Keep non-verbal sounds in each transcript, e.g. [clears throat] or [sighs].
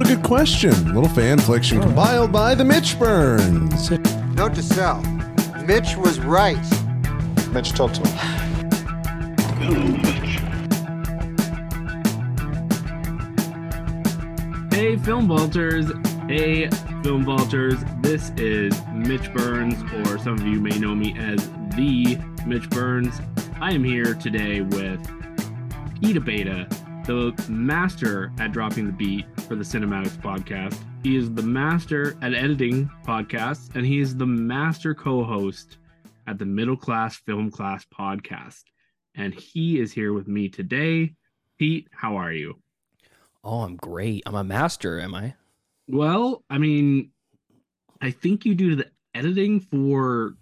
A good question. Little fan fiction compiled by the Mitch Burns. Note to self Mitch was right. Mitch Toto. Hey, Film Vaulters. Hey, Film Vaulters. This is Mitch Burns, or some of you may know me as the Mitch Burns. I am here today with Pete Abeyta, the master at dropping the beat for the CinemAddicts podcast. He is the master at editing podcasts, and he is the master co host at the Middle Class Film Class podcast. And he is here with me today. Pete, how are you? Oh, I'm great. I'm a master, am I? Well, I mean, I think you do the editing for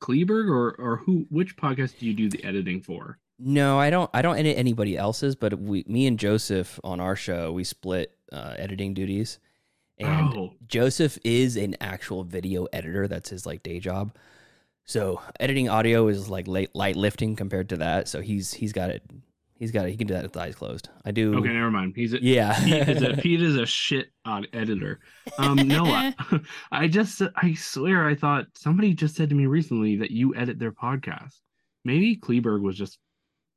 Kleberg or or who which podcast do you do the editing for? No, I don't. I don't edit anybody else's, but we, me and Joseph on our show, we split uh, editing duties. And Oh. Joseph is an actual video editor. That's his like day job. So editing audio is like light, light lifting compared to that. So he's he's got it. He's got it. He can do that with the eyes closed. I do. Okay, never mind. He's a, Yeah. Pete is a [laughs] Pete is a shit odd editor. Um, no, I, [laughs] [laughs] I just I swear I thought somebody just said to me recently that you edit their podcast. Maybe Kleberg was just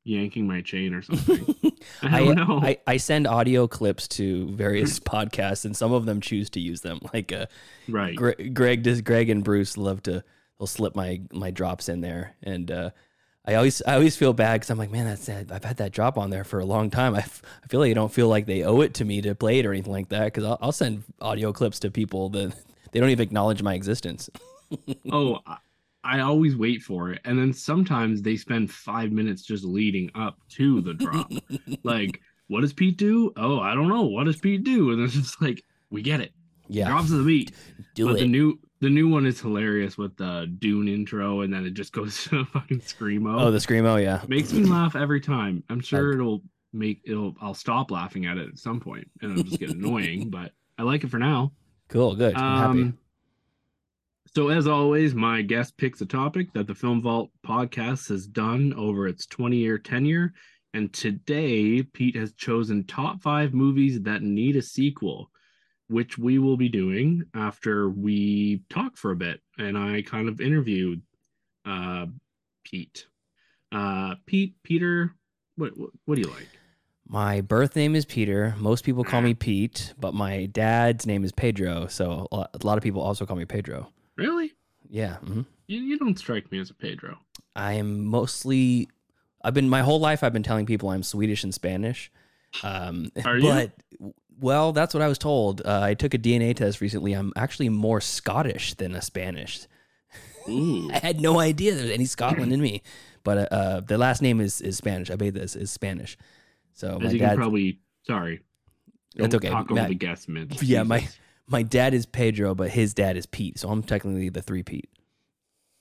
yanking my chain or [laughs] something. [laughs] I don't know. I, I send audio clips to various [laughs] podcasts, and some of them choose to use them. Like uh, right. Gre- Greg does. Greg and Bruce love to. They'll slip my my drops in there, and uh, I always I always feel bad because I'm like, man, that's I've had that drop on there for a long time. I, f- I feel like I don't feel like they owe it to me to play it or anything like that because I'll, I'll send audio clips to people that they don't even acknowledge my existence. oh I, always wait for it. And then sometimes they spend five minutes just leading up to the drop. [laughs] Like what does pete do? Oh i don't know. What does pete do? And it's just like we get it. Yeah, drops of the beat. Do but it. the new the new one is hilarious with the dune intro and then it just goes [laughs] to fucking screamo. Oh, the screamo, yeah. makes me laugh every time. I'm sure it'll make it'll i'll stop laughing at it at some point and it'll just get annoying [laughs] but i like it for now. Cool, good. I'm happy. um, so as always, my guest picks a topic that the Film Vault podcast has done over its 20-year tenure, and today Pete has chosen top five movies that need a sequel, which we will be doing after we talk for a bit and I kind of interviewed uh, Pete. Uh, Pete, Peter, what, what what do you like? My birth name is Peter. Most people call me Pete, but my dad's name is Pedro. So a lot of people also call me Pedro. Really? Yeah. hmm You, you don't strike me as a Pedro. I am mostly. I've been my whole life. I've been telling people I'm Swedish and Spanish. Um, [laughs] Are you? but well, that's what I was told. Uh, I took a DNA test recently. I'm actually more Scottish than a Spanish. [laughs] I had no idea there was any Scotland in me, but uh, uh, the last name is is Spanish. I made this is Spanish. So my As you dad. can probably, sorry. That's okay. Talk over Matt- the guest, Mitch. [laughs] Yeah, Jesus. my dad is Pedro, but his dad is Pete. So I'm technically the three Pete.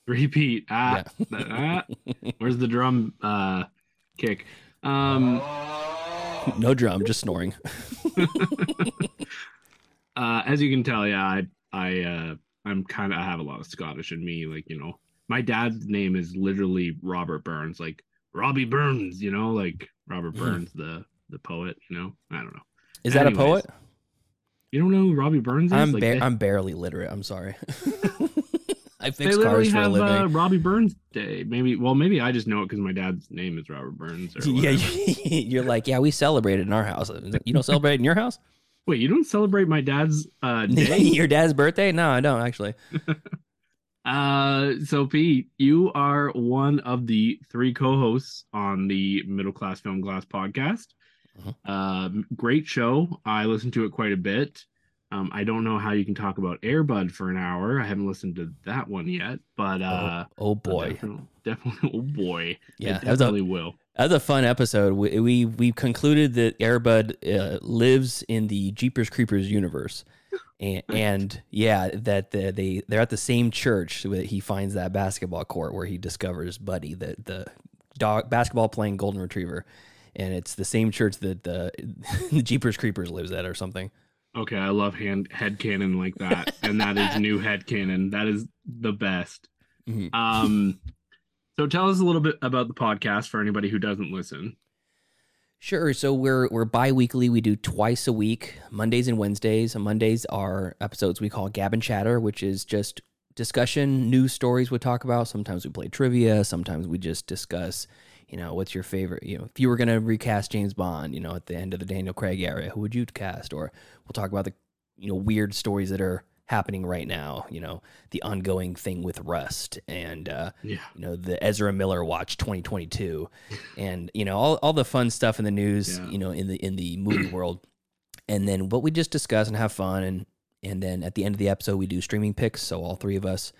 repeat. Ah, [laughs] that- ah. where's the drum uh kick? Um, [laughs] No drum, just snoring. [laughs] uh, as you can tell, yeah, I, I, uh, I'm kind of, I have a lot of Scottish in me. Like, you know, my dad's name is literally Robert Burns, like Robbie Burns. You know, like Robert Mhm. Burns, the the poet. You know, I don't know. Is that a poet? You don't know who Robbie Burns is? I'm Like, ba- they- I'm barely literate. I'm sorry. [laughs] I They fix literally cars for a have living. uh, Robbie Burns Day. Maybe, well, maybe I just know it because my dad's name is Robert Burns. Or [laughs] yeah, [laughs] you're like, yeah, we celebrate it in our house. You don't celebrate in your house? Wait, you don't celebrate my dad's uh, day? your dad's birthday? No, I don't actually. uh, so Pete, you are one of the three co-hosts on the Middle Class Film Class podcast. Mhm. Um, great show. I listened to it quite a bit. Um, I don't know how you can talk about Airbud for an hour. I haven't listened to that one yet, but uh, oh, oh boy, definitely, definitely, [laughs] oh boy, Yeah, I was a- definitely will. that was a fun episode. We we, we concluded that Airbud uh, lives in the Jeepers Creepers universe, and, [laughs] and yeah, that the, they they're at the same church that he finds that basketball court where he discovers Buddy, the the dog basketball playing golden retriever, and it's the same church that the, [laughs] the Jeepers Creepers lives at or something. Okay, I love hand head canon like that, and that is new [laughs] head canon. That is the best. Mhm. Um, so tell us a little bit about the podcast for anybody who doesn't listen. Sure. So we're we're bi-weekly. We do twice a week, Mondays and Wednesdays. And Mondays are episodes we call Gab and Chatter, which is just discussion, news stories we talk about. Sometimes we play trivia. Sometimes we just discuss, you know, what's your favorite, you know, if you were going to recast James Bond, you know, at the end of the Daniel Craig era, who would you cast? Or we'll talk about the, you know, weird stories that are happening right now, you know, the ongoing thing with Rust and, uh, Yeah. you know, the Ezra Miller Watch 2022 [laughs] and, you know, all, all the fun stuff in the news, Yeah. you know, in the, in the movie [clears throat] world. And then what we just discuss and have fun. And, and then at the end of the episode, we do streaming picks. So all three of us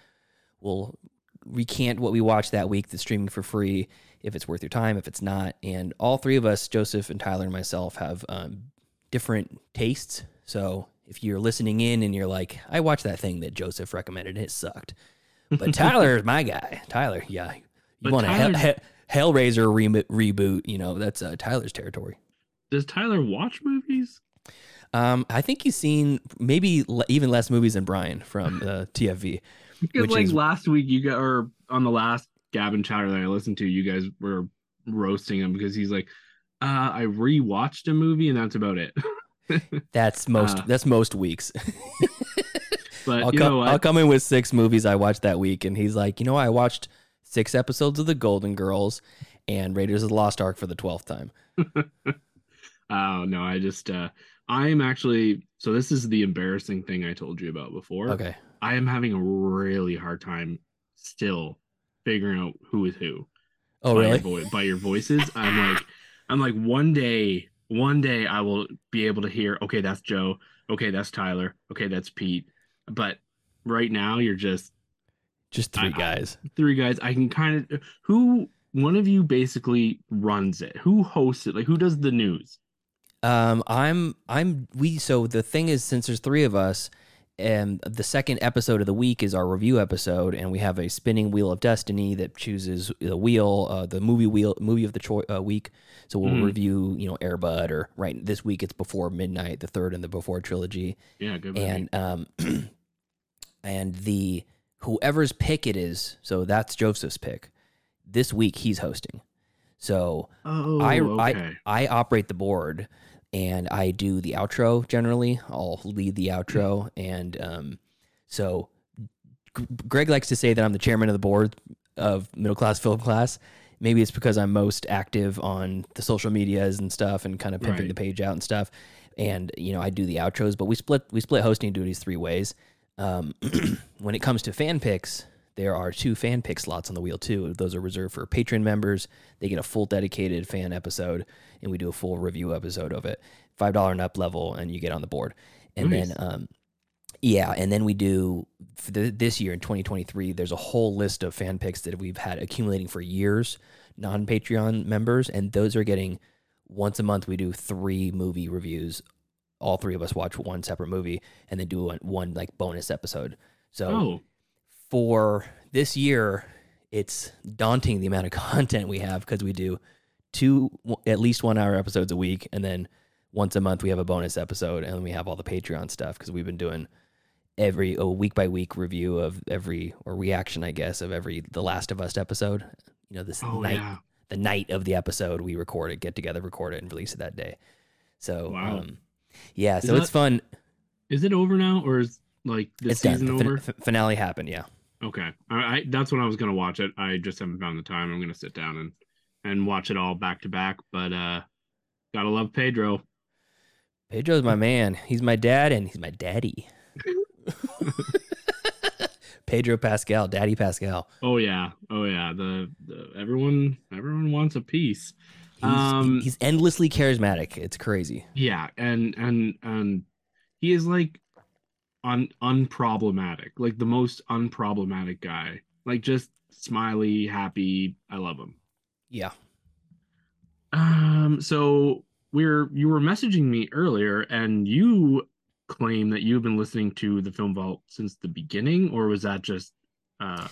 will recant what we watched that week that's streaming for free, if it's worth your time, if it's not. And all three of us, Joseph and Tyler and myself, have um, different tastes. So if you're listening in and you're like, I watched that thing that Joseph recommended, it sucked. But [laughs] Tyler is my guy. Tyler, yeah. You But want a Hell, Tyler- He- Hellraiser re- reboot, you know, that's uh, Tyler's territory. Does Tyler watch movies? Um, I think he's seen maybe le- even less movies than Brian from uh, TFV. Because [laughs] Which like is- last week, you got or on the last Gab and chatter that I listened to, you guys were roasting him because he's like, uh, I rewatched a movie and that's about it. [laughs] That's most. Uh, that's most weeks. [laughs] But I'll you come. I'll come in with six movies I watched that week, and he's like, you know, I watched six episodes of The Golden Girls and Raiders of the Lost Ark for the twelfth time. [laughs] Oh no, I just uh I'm actually so this is the embarrassing thing I told you about before. Okay. I am having a really hard time still figuring out who is who. Oh, by really? Your vo- by your voices. I'm like I'm like one day, one day I will be able to hear, okay, that's Joe, okay, that's Tyler, okay, that's Pete. But right now you're just Just three I- guys. three guys. I can kind of who one of you basically runs it. Who hosts it? Like who does the news? Um, I'm. I'm. We. So the thing is, since there's three of us, and the second episode of the week is our review episode, and we have a spinning wheel of destiny that chooses the wheel, uh, the movie wheel, movie of the choi- uh, week. So we'll Mhm. review, you know, Airbud, or right this week it's Before Midnight, the third in the Before trilogy. Yeah, good. and um [clears throat] and the whoever's pick it is so that's joseph's pick this week he's hosting so oh, I, okay. I i operate the board and i do the outro generally. I'll lead the outro and um so G- greg likes to say that i'm the chairman of the board of middle class film class. Maybe it's because i'm most active on the social medias and stuff and kind of pimping Right. the page out and stuff. And you know i do the outros but we split we split hosting duties three ways. Um, [clears throat] when it comes to fan picks there are two fan pick slots on the wheel too those are reserved for patron members they get a full dedicated fan episode and we do a full review episode of it five dollar and up level and you get on the board and Nice. then um, yeah, and then we do the, this year in 2023. There's a whole list of fan picks that we've had accumulating for years, non Patreon members, and those are getting once a month. We do three movie reviews. All three of us watch one separate movie, and then do one, one like bonus episode. So oh, for this year, it's daunting the amount of [laughs] content we have because we do two at least one hour episodes a week, and then once a month we have a bonus episode, and then we have all the Patreon stuff because we've been doing every a week by week review of every or reaction, I guess, of every The Last of Us episode. You know, this oh night yeah. the night of the episode we record it, get together, record it, and release it that day. So Wow. um, yeah, Is so it's fun. Is it over now, or is like done. season The over? f- finale happened. Yeah. Okay, I, I that's when I was gonna watch it. I just haven't found the time. I'm gonna sit down and and watch it all back to back. But uh, gotta love Pedro. Pedro's my man. He's my dad and he's my daddy. [laughs] Pedro Pascal, Daddy Pascal. Oh yeah, oh yeah. The, the everyone everyone wants a piece. He's, Um, he's endlessly charismatic. It's crazy. Yeah, and and and he is like un unproblematic, like the most unproblematic guy. Like just smiley, happy. I love him. Yeah. Um, so we're you were messaging me earlier, and you claim that you've been listening to the Film Vault since the beginning, or was that just um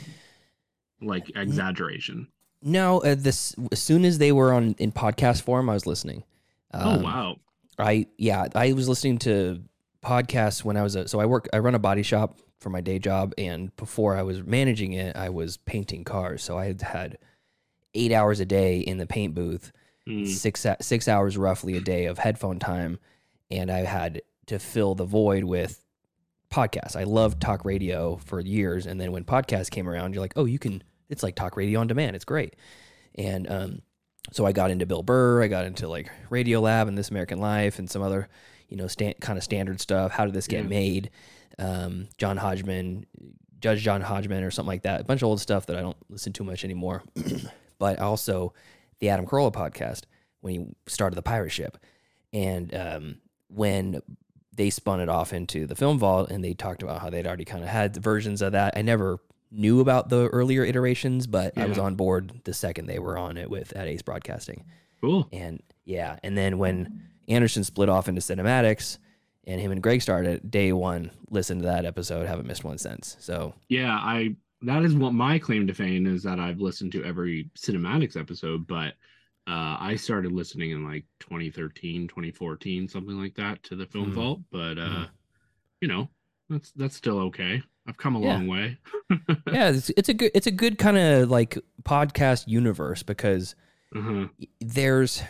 like exaggeration? No, uh, this as soon as they were on in podcast form, I was listening. oh Um, wow. I yeah, I was listening to podcasts when I was a so I work I run a body shop for my day job and before I was managing it, I was painting cars. So I had had 8 hours a day in the paint booth Mm. six six hours roughly a day of headphone time, and I had to fill the void with podcasts. I loved talk radio for years, and then when podcasts came around, you're like, oh, you can. It's like talk radio on demand. It's great, and um, so I got into Bill Burr. I got into like Radio Lab and This American Life and some other, you know, sta- kind of standard stuff. How did this get Yeah. made? Um, John Hodgman, Judge John Hodgman, or something like that. A bunch of old stuff that I don't listen to much anymore. [clears throat] but also the Adam Carolla podcast when he started the pirate ship, and um, when they spun it off into the film vault and they talked about how they'd already kind of had versions of that. I never knew about the earlier iterations, but I was on board the second they were on it with at Ace Broadcasting. Cool. And yeah, and then when Anderson split off into CinemAddicts and him and Greg started day one, listen to that episode, haven't missed one since. So Yeah, I that is what my claim to fame is that I've listened to every cinematics episode, but uh, I started listening in like 2013, 2014, something like that to the film Mhm. vault. But uh, Mhm. you know, that's that's still okay. I've come a Yeah. long way. [laughs] yeah, it's, it's a good it's a good kind of like podcast universe because uh-huh. there's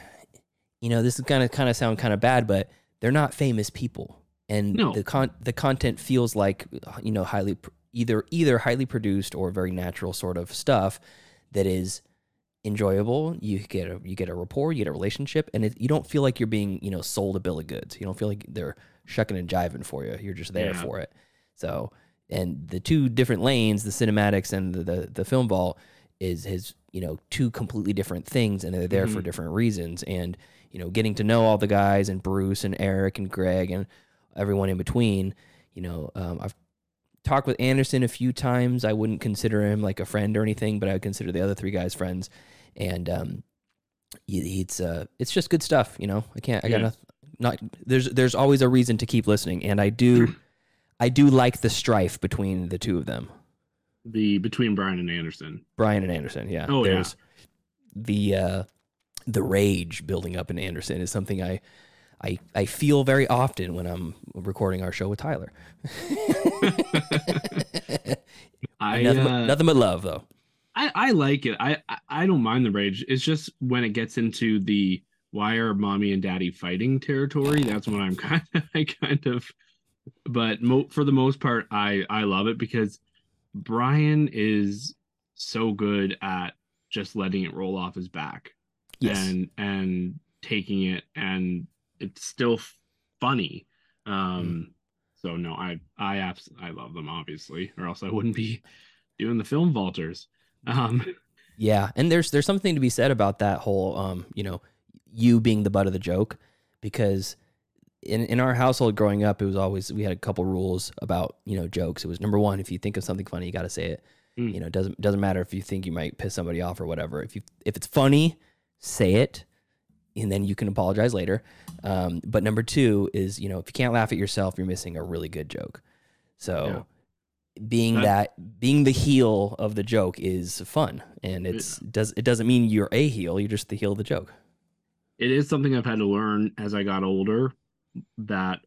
you know this is gonna kind of sound kind of bad but they're not famous people and No. the con the content feels like you know highly pr- either either highly produced or very natural sort of stuff that is enjoyable you get a you get a rapport you get a relationship and it, you don't feel like you're being you know sold a bill of goods you don't feel like they're shucking and jiving for you you're just there Yeah. for it so and the two different lanes the CinemAddicts and the the, the film vault is his you know two completely different things and they're there for Mhm. different reasons and you know getting to know all the guys and bruce and eric and greg and everyone in between you know um, i've talked with anderson a few times i wouldn't consider him like a friend or anything but i would consider the other three guys friends and um it's uh it's just good stuff you know i can't i got Yeah. nothing not there's there's always a reason to keep listening and i do [clears throat] i do like the strife between the two of them The between Brian and Anderson. Brian and Anderson. Yeah. Oh, yeah. There's the uh, the rage building up in Anderson is something I I I feel very often when I'm recording our show with Tyler. [laughs] I nothing, but, uh, nothing but love though. I, I like it. I, I I don't mind the rage. It's just when it gets into the why are mommy and daddy fighting territory. That's when I'm [laughs] kind of I kind of. But mo- for the most part, I I love it because Brian is so good at just letting it roll off his back Yes. and and taking it, and it's still funny. Um. So no, I I abs- I love them obviously, or else I wouldn't be doing the film vaulters. Um. Yeah, and there's there's something to be said about that whole um, you know, you being the butt of the joke because in in our household growing up, it was always we had a couple rules about, you know, jokes. It was number 1, if you think of something funny, you got to say it. Mm. You know, it doesn't doesn't matter if you think you might piss somebody off or whatever. If you if it's funny, say it and then you can apologize later. Um, but number 2 is, you know, if you can't laugh at yourself, you're missing a really good joke. So being That- that being the heel of the joke is fun and it's does it doesn't mean you're a heel you're just the heel of the joke it is something I've had to learn as I got older that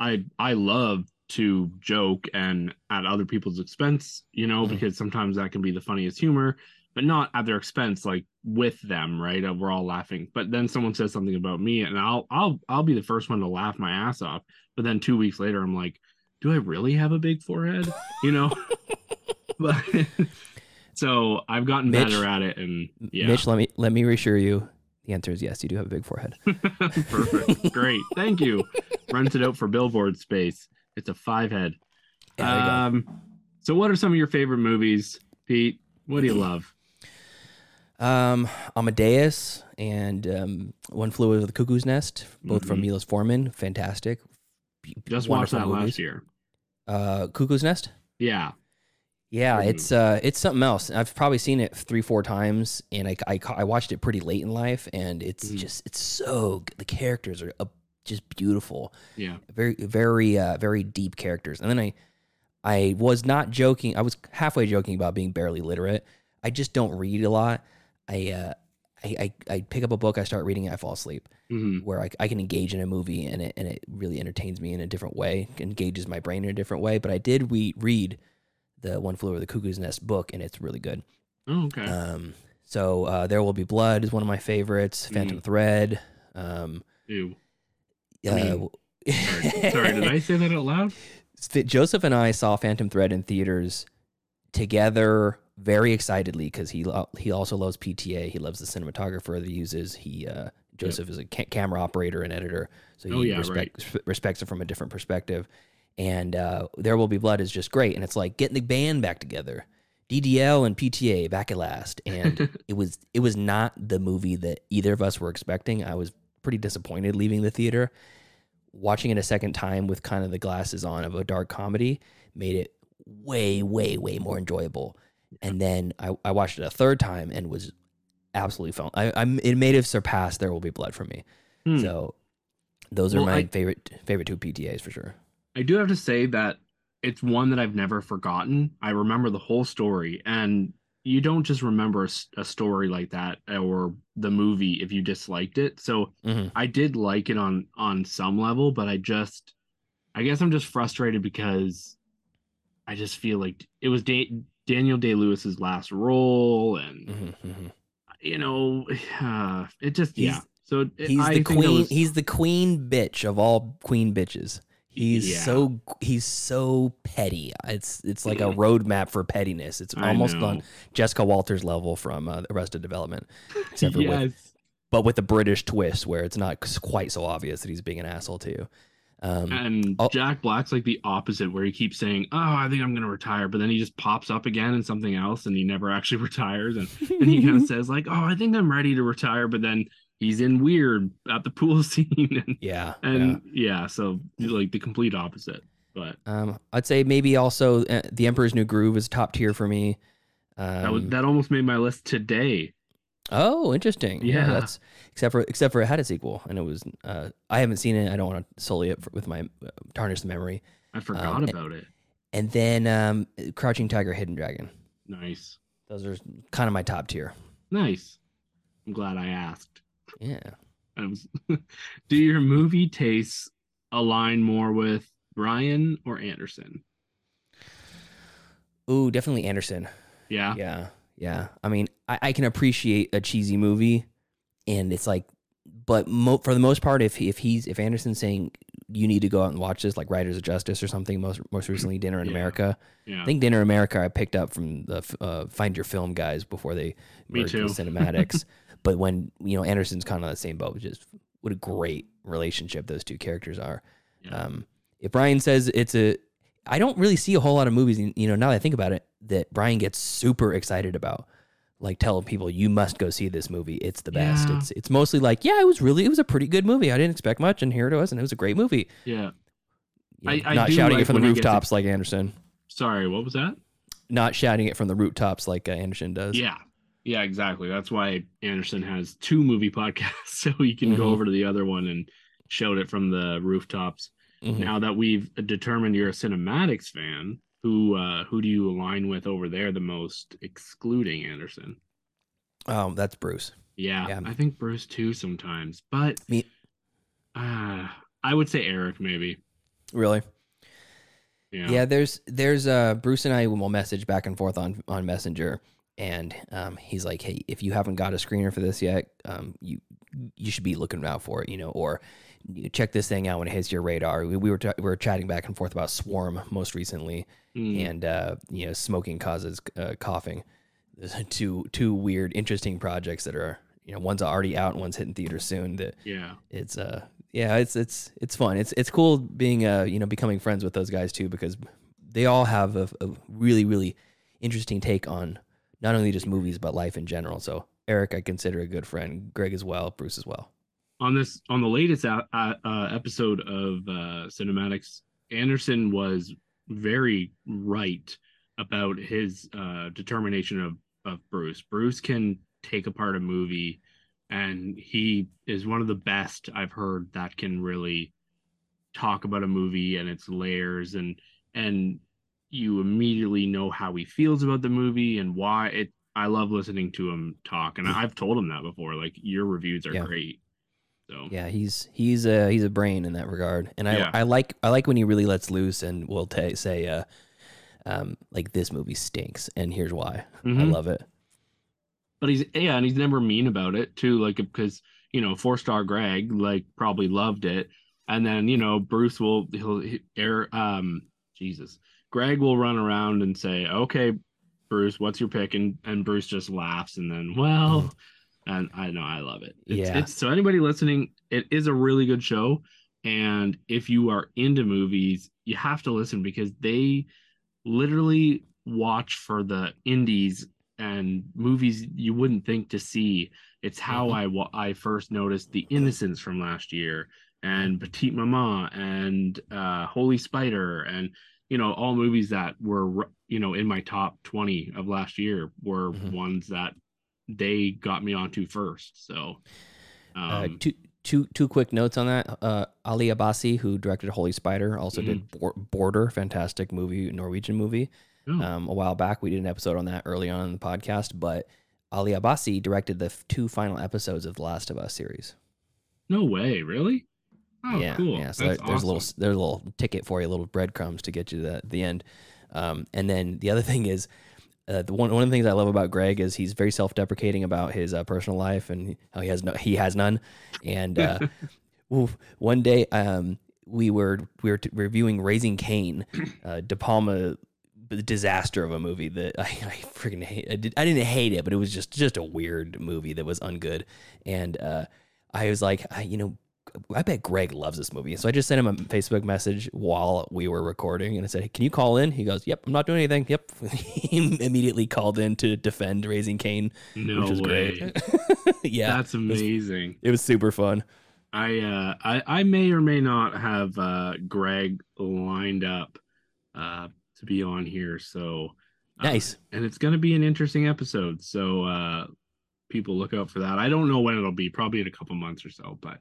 I I love to joke and at other people's expense, you know, Mhm. because sometimes that can be the funniest humor, but not at their expense, like with them, right? Uh, We're all laughing. But then someone says something about me and I'll I'll I'll be the first one to laugh my ass off. But then two weeks later I'm like, do I really have a big forehead? You know? [laughs] but [laughs] so I've gotten Mitch- better at it and yeah. mitch let me let me reassure you the answer is yes you do have a big forehead [laughs] Perfect. Great. Thank you. Rents it out for billboard space. It's a five head. Yeah, there you go. um, so what are some of your favorite movies, Pete? What do you love? Um amadeus and um one flew over the cuckoo's nest both from Mhm. milos forman fantastic Just watched that movies. last year. uh cuckoo's nest Yeah. Yeah, Mhm. it's uh, it's something else. I've probably seen it three, four times, and I, I, I watched it pretty late in life, and it's Mhm. just it's so g- the characters are uh, just beautiful, Yeah. very very uh, very deep characters. And then I I was not joking. I was halfway joking about being barely literate. I just don't read a lot. I uh, I, I I pick up a book, I start reading it, I fall asleep. hmm Where I, I can engage in a movie, and it and it really entertains me in a different way, engages my brain in a different way. But I did we read the One Flew Over the Cuckoo's Nest book, and it's really good. Oh, okay. Um, So uh, There Will Be Blood is one of my favorites. Phantom Thread. Um, Ew. uh, mean, Sorry. Sorry, did I say that out loud? [laughs] Joseph and I saw Phantom Thread in theaters together very excitedly because he lo- he also loves PTA. He loves the cinematographer that he uses. He uh, Joseph is a ca- camera operator and editor, so he Oh, yeah, respect, respects it from a different perspective. And uh, There Will Be Blood is just great, and it's like getting the band back together. DDL and PTA back at last, and [laughs] it was it was not the movie that either of us were expecting. I was pretty disappointed leaving the theater. Watching it a second time with kind of the glasses on of a dark comedy made it way, way, way more enjoyable. And then I, I watched it a third time and was absolutely fun. I, I'm it may have surpassed There Will Be Blood for me. Hmm. So those are Well, my I- favorite favorite two PTAs for sure. I do have to say that it's one that I've never forgotten. I remember the whole story, and you don't just remember a story like that or the movie if you disliked it. So Mhm. I did like it on on some level, but I just, I guess I'm just frustrated because I just feel like it was da- Daniel Day Lewis's last role, and Mhm, mhm. you know, [sighs] uh, it just He's- yeah. So it- He's I the queen. was- He's the queen bitch of all queen bitches. He's Yeah. so he's so petty. It's it's like a Mm. roadmap for pettiness. It's almost on Jessica Walters level from uh, Arrested Development, except for with, [laughs] yes. but with a British twist where it's not quite so obvious that he's being an asshole too. Um, And Oh. Jack Black's like the opposite, where he keeps saying, "Oh, I think I'm gonna retire," but then he just pops up again in something else, and he never actually [laughs] retires. And and he kind of [laughs] says like, "Oh, I think I'm ready to retire," but then he's in weird at the pool [laughs] scene, and, yeah, and yeah. so like the complete opposite. But. Um, I'd say maybe also uh, The Emperor's New Groove is top tier for me. Um, that was that almost made my list today. Oh, interesting. Yeah, Yeah. that's except for except for it had a sequel, and it was. Uh, I haven't seen it. I don't want to sully it for, with my uh, tarnished memory. I forgot Um, about it. And then um, Crouching Tiger, Hidden Dragon. Nice, Those are kind of my top tier. nice. I'm glad I asked. Yeah. I was, [laughs] do your movie tastes align more with Brian or Anderson? Ooh, definitely Anderson. Yeah. Yeah, yeah. I mean, I, I can appreciate a cheesy movie, and it's like, but mo- for the most part, if if he's if Anderson's saying you need to go out and watch this, like Riders of Justice or something, most most recently Dinner in Yeah. America. Yeah. I think Dinner in America I picked up from the uh, Find Your Film guys before they Me merged with CinemAddicts. [laughs] but when you know Anderson's kind of on the same boat, just what a great relationship those two characters are. Yeah. Um, if Brian says it's a, I don't really see a whole lot of movies. You know, now that I think about it, that Brian gets super excited about, like telling people you must go see this movie. It's the best. Yeah. It's it's mostly like, yeah, it was really it was a pretty good movie. I didn't expect much, and here it was, and it was a great movie. yeah. You know, I- I not do shouting like it from the when he gets rooftops like Anderson. Sorry, what was that? Not shouting it from the rooftops like uh, Anderson does. Yeah. Yeah, exactly. That's why Anderson has two movie podcasts, [laughs] so he can go Mhm. over to the other one and shout it from the rooftops. Mhm. Now that we've determined you're a CinemAddicts fan, who uh who do you align with over there the most, excluding Anderson? Um, that's Bruce. Yeah, Yeah. I think Bruce too sometimes, but Me- uh, I would say Eric maybe. Really? Yeah. Yeah, there's there's uh Bruce and I will message back and forth on on Messenger, and um he's like, hey, if you haven't got a screener for this yet, um you you should be looking out for it, you know, or check this thing out when it hits your radar. We, we were t- we were chatting back and forth about Swarm most recently, Mm, and uh you know smoking causes uh, coughing. There's [laughs] two two weird interesting projects that are you know one's already out and one's hitting theaters soon that yeah. it's uh yeah it's it's it's fun it's it's cool being uh you know becoming friends with those guys too because they all have a, a really really interesting take on not only just movies but life in general so eric i consider a good friend greg as well bruce as well on this on the latest uh, uh, episode of uh, CinemAddicts anderson was very right about his uh, determination of of bruce. Bruce can take apart a movie and he is one of the best i've heard that can really talk about a movie and its layers and and you immediately know how he feels about the movie and why. It i love listening to him talk and i've told him that before like your reviews are Yeah. great so yeah he's he's a he's a brain in that regard and i Yeah. i like i like when he really lets loose and will ta say uh um like this movie stinks and here's why i Mhm. love it but he's yeah, and he's never mean about it too. Like because you know, four star Greg like probably loved it, and then you know Bruce will he'll he, air um Jesus Greg will run around and say, okay, Bruce, what's your pick? And and Bruce just laughs and then well, and I know I love it. It's, Yeah. It's, so anybody listening, it is a really good show, and if you are into movies, you have to listen because they literally watch for the indies and movies you wouldn't think to see. It's how Mhm. I I first noticed The Innocents from last year and Petite Maman and uh, Holy Spider and you know all movies that were you know in my top 20 of last year were Mhm. ones that they got me onto first. So Uh, um, two, two, two quick notes on that. Uh, Ali Abbasi, who directed Holy Spider, also did Mm-hmm. Bor- Border, fantastic movie, Norwegian movie. oh, Um, a while back, we did an episode on that early on in the podcast. But Ali Abbasi directed the f- two final episodes of the Last of Us series. no way, really? Oh, yeah, cool. yeah. So there- there's a little there's a little ticket for you, little breadcrumbs to get you to the, the end. Um, and then the other [laughs] thing is, uh, the one one of the things I love about Greg is he's very self deprecating about his uh, personal life and how he has no he has none. And uh, [laughs] oof, one day, um, we were we were t- reviewing Raising Cain, uh, De Palma the disaster of a movie that I, I freaking hate. I, did, I didn't hate it, but it was just just a weird movie that was ungood. And uh, I was like, I, you know, I bet Greg loves this movie. So I just sent him a Facebook message while we were recording, and I said, hey, "Can you call in?" He goes, "Yep, I'm not doing anything." Yep. [laughs] he immediately called in to defend Raising Cain, No which was way. great. [laughs] yeah, That's it was- amazing. It was super fun. I uh I, I may or may not have uh Greg lined up uh to be on here. So uh, Nice. and it's gonna be an interesting episode. So uh people look out for that. I don't know when it'll be, probably in a couple months or so, but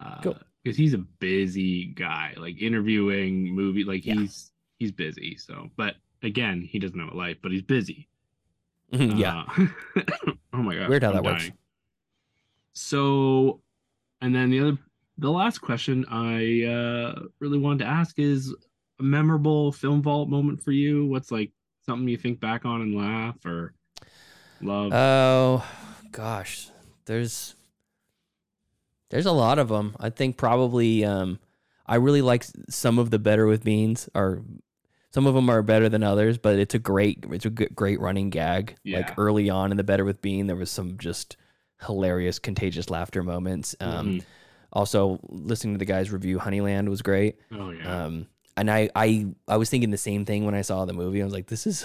uh Cool. because he's a busy guy, like interviewing movie, like Yeah. he's he's busy. So but again, he doesn't have a life, but he's busy. Mhm, yeah. Uh, [laughs] oh my god. Weird how I'm that works. So, and then the other, the last question I uh, really wanted to ask is a memorable film vault moment for you. What's like something you think back on and laugh or love? Oh gosh, there's there's a lot of them. I think probably um, I really like some of the better with beans. Or some of them are better than others, but it's a great it's a great running gag. Yeah. Like early on in the better with bean, there was some just hilarious, contagious laughter moments. Um, Mhm. Also, listening to the guys review Honeyland was great. oh yeah. Um, and I, I, I was thinking the same thing when I saw the movie. I was like, this is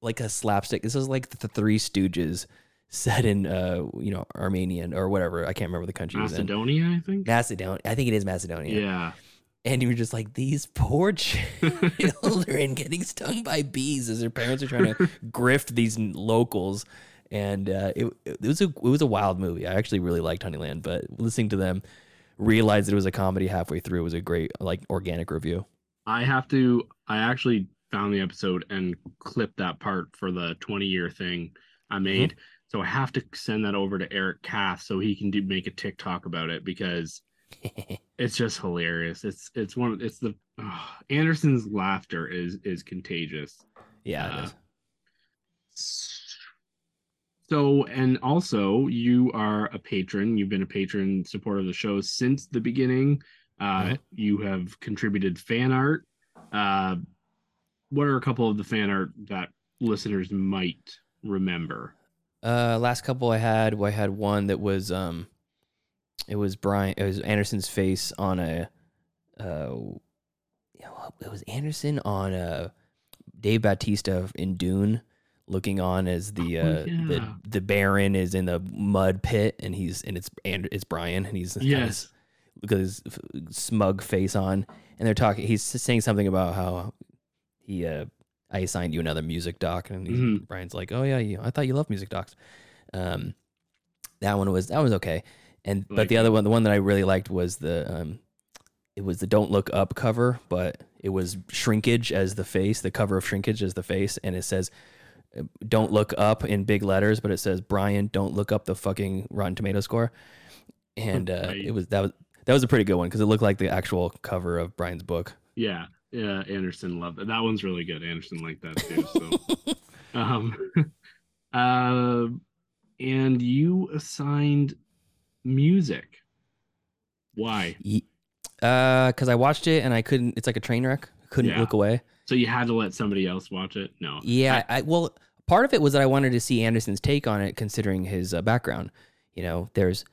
like a slapstick. This is like the Three Stooges set in, uh, you know, Armenian or whatever. I can't remember the country it was in. Macedonia, I think. Macedonia. I think it is Macedonia. Yeah. And you were just like, these poor children [laughs] [laughs] getting stung by bees as their parents are trying to [laughs] grift these locals. And uh, it, it was a it was a wild movie. I actually really liked Honeyland, but listening to them realize that it was a comedy halfway through It was a great like organic review. I have to. I actually found the episode and clipped that part for the 20 year thing I made. So I have to send that over to Eric Kath so he can do make a TikTok about it because [laughs] it's just hilarious. It's it's one. of- It's the oh, Anderson's laughter is is contagious. Yeah, Uh. So, and also, you are a patron. You've been a patron supporter of the show since the beginning. Uh. You have contributed fan art. Uh, what are a couple of the fan art that listeners might remember? Uh, last couple I had, I had one that was um, it was Brian, it was Anderson's face on a, uh, you know, it was Anderson on a Dave Batista in Dune, looking on as the Oh, uh yeah. the the Baron is in the mud pit and he's and it's and it's Brian and he's got his- Yes. his smug face on and they're talking. He's saying something about how he uh I assigned you another music doc, and Mhm. Brian's like, "Oh yeah, you, I thought you loved music docs." Um, that one was that was okay, and but the other one, the one that I really liked was the um, it was the "Don't Look Up" cover, but it was Shrinkage as the face, the cover of Shrinkage as the face, and it says uh, "Don't Look Up" in big letters, but it says Brian, don't look up the fucking Rotten Tomato score, and uh, Right. it was that was that was a pretty good one because it looked like the actual cover of Brian's book. Yeah, yeah. Anderson loved that. That one's really good. Anderson liked that too. So, [laughs] um, [laughs] uh, and you assigned music. Why? Uh, because I watched it and I couldn't. It's like a train wreck. Couldn't Yeah. look away. So you had to let somebody else watch it? No. Yeah, I, well, part of it was that I wanted to see Anderson's take on it, considering his uh, background. You know, there's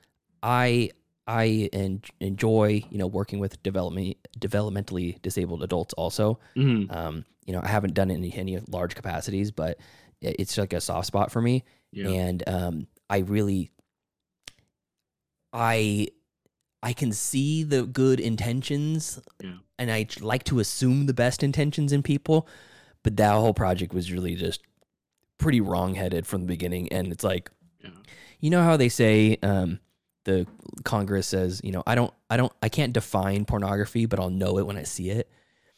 I I en- enjoy you know working with development developmentally disabled adults also. Mhm. Um, you know, I haven't done it in any large capacities, but it's like a soft spot for me. Yeah. and um, I really, I, I can see the good intentions, Yeah. and I like to assume the best intentions in people, but that whole project was really just pretty wrong-headed from the beginning, and it's like, Yeah. you know how they say, um, the Congress says, you know, I don't, I don't, I can't define pornography, but I'll know it when I see it.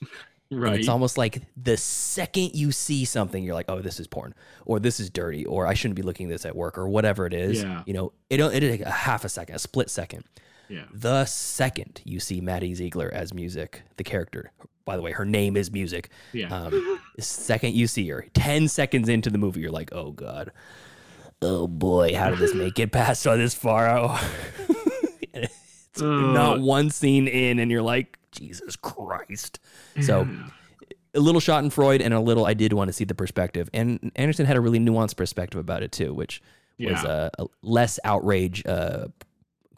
[laughs] And Right. it's almost like the second you see something, you're like, oh, this is porn, or this is dirty, or I shouldn't be looking at this at work, or whatever it is. Yeah. You know, it it is a half a second, a split second. yeah. The second you see Maddie Ziegler as music, the character, by the way, her name is music. Yeah. Um, [laughs] the second you see her, 10 seconds into the movie, you're like, oh, God. Oh, boy, how did this [laughs] make it past so this far? Oh. [laughs] it's not one scene in, and you're like, Jesus Christ. So a little schadenfreude and a little I did want to see the perspective. And Anderson had a really nuanced perspective about it too, which was Yeah. uh, a less outrage uh,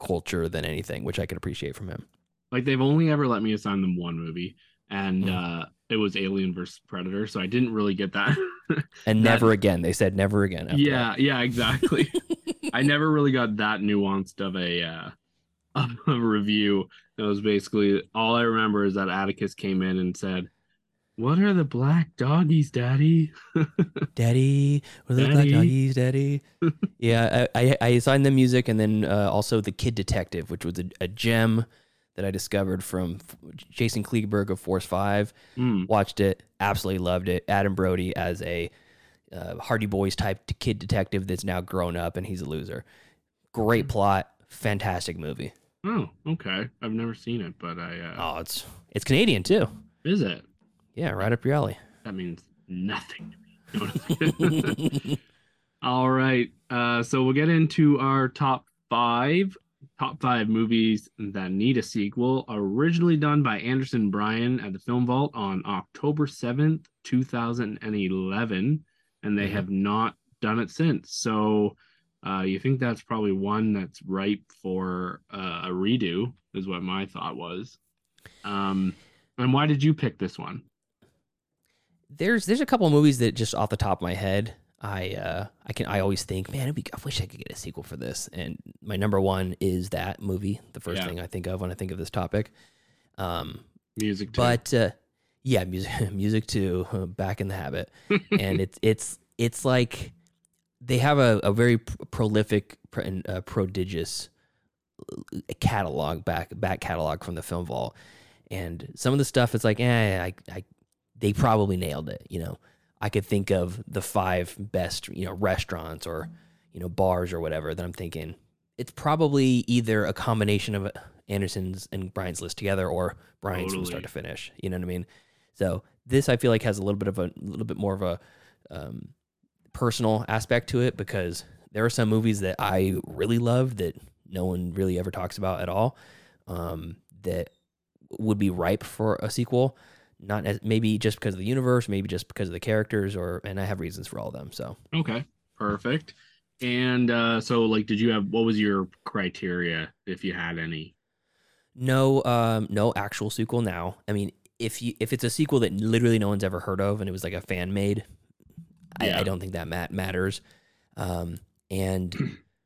culture than anything, which I could appreciate from him. like they've only ever let me assign them one movie and Hmm. uh it was alien versus predator so i didn't really get that [laughs] And That- never again. They said never again. yeah yeah exactly [laughs] i never really got that nuanced of a uh [laughs] of a review it was basically all i remember is that atticus came in and said what are the black doggies daddy. Daddy, what are those black doggies, Daddy? yeah, I, I, I assigned them music and then uh, also The Kid Detective, which was a, a gem that I discovered from Jason Kliegberg of Force 5. Hmm. watched it, absolutely loved it. Adam Brody as a uh, Hardy Boys type kid detective that's now grown up and he's a loser. Great plot, fantastic movie. oh okay i've never seen it but i uh Oh, it's it's Canadian too. is it Yeah, right up your alley. that means nothing to me [laughs] [laughs] All right. Uh, so we'll get into our top five, top five movies that need a sequel. Originally done by Anderson Bryan at the Film Vault on October 7th, 2011. And they Mhm. have not done it since. So uh, you think that's probably one that's ripe for uh, a redo, is what my thought was. Um, and why did you pick this one? There's there's a couple of movies that just off the top of my head, I uh I can I always think, man, be, I wish I could get a sequel for this. And my number one is that movie, the first Yeah. thing I think of when I think of this topic. Um, Music, too. but uh, yeah, music, [laughs] music too. uh, [laughs] Back in the habit, [laughs] and it's it's it's like they have a, a very pr- prolific pr- and uh, prodigious uh, catalog back back catalog from the film vault, and some of the stuff it's like, eh, I, I they probably nailed it. You know, I could think of the five best you know restaurants or you know bars or whatever that I'm thinking. It's probably either a combination of Anderson's and Brian's list together or Brian's from start to finish. You know what I mean? So this I feel like has a little bit of a little bit more of a um, personal aspect to it because there are some movies that I really love that no one really ever talks about at all um, that would be ripe for a sequel. Not as maybe just because of the universe, maybe just because of the characters, or and I have reasons for all of them. So Okay, perfect. And uh, so, like, did you have what was your criteria if you had any? no, um, no actual sequel now. I mean, if you if it's a sequel that literally no one's ever heard of and it was like a fan made, I, I don't think that mat- matters. Um, and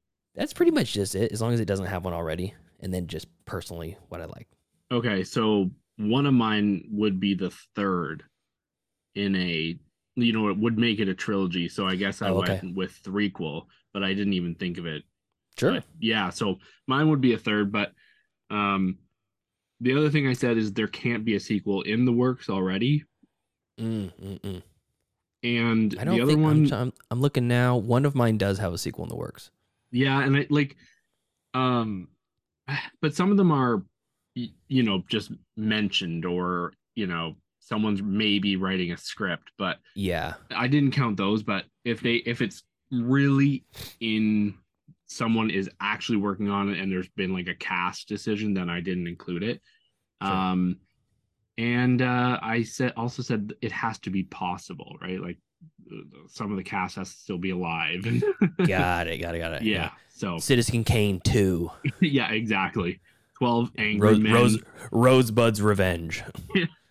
[clears throat] that's pretty much just it. As long as it doesn't have one already, and then just personally what I like. Okay, so one of mine would be the third in a, you know, it would make it a trilogy. So I guess I Oh, okay. went with threequel, but I didn't even think of it. Sure. But yeah, so mine would be a third, but um, the other thing I said is there can't be a sequel in the works already. Mm, mm, mm. And I don't the other think one, I'm, I'm, I'm looking now. One of mine does have a sequel in the works. Yeah, and I like um [sighs] but some of them are you know just mentioned or you know someone's maybe writing a script, but Yeah. I didn't count those, but if they if it's really in someone is actually working on it and there's been like a cast decision, then I didn't include it. Sure. Um, and uh, I said also said it has to be possible, right? Like some of the cast has to still be alive. [laughs] got it. Got it. Got it. yeah. So Citizen Kane two. [laughs] yeah, exactly. Twelve angry Rose, men. Rose Rosebud's Revenge.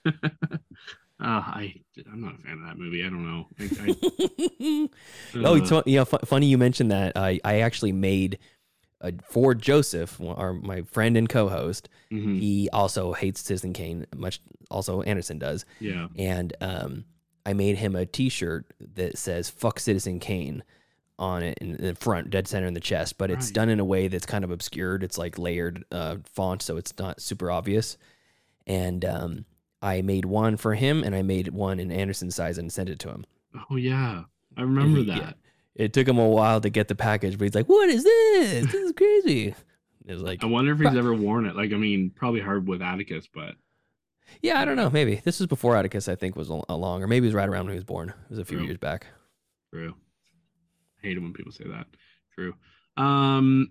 uh, [laughs] I I'm not a fan of that movie. I don't know. I, I, [laughs] oh, uh, it's fun, you know, fu- funny you mentioned that. I I actually made uh, for Joseph, our my friend and co-host. mhm, He also hates Citizen Kane, much also Anderson does, yeah. and um, I made him a T-shirt that says "Fuck Citizen Kane" on it in the front, dead center in the chest. But it's Right. done in a way that's kind of obscured. It's like layered uh, font, so it's not super obvious. And um, I made one for him, and I made one in Anderson size and sent it to him. Oh yeah, I remember he- yeah. that. It took him a while to get the package, but he's like, "What is this? This is crazy." [laughs] It was like, I wonder if he's ever worn it. Like, I mean, probably hard with Atticus, but yeah, I don't know. Maybe this was before Atticus, I think, was along, or maybe it was right around when he was born. It was a few True. years back. true. Hate it when people say that. True. Um,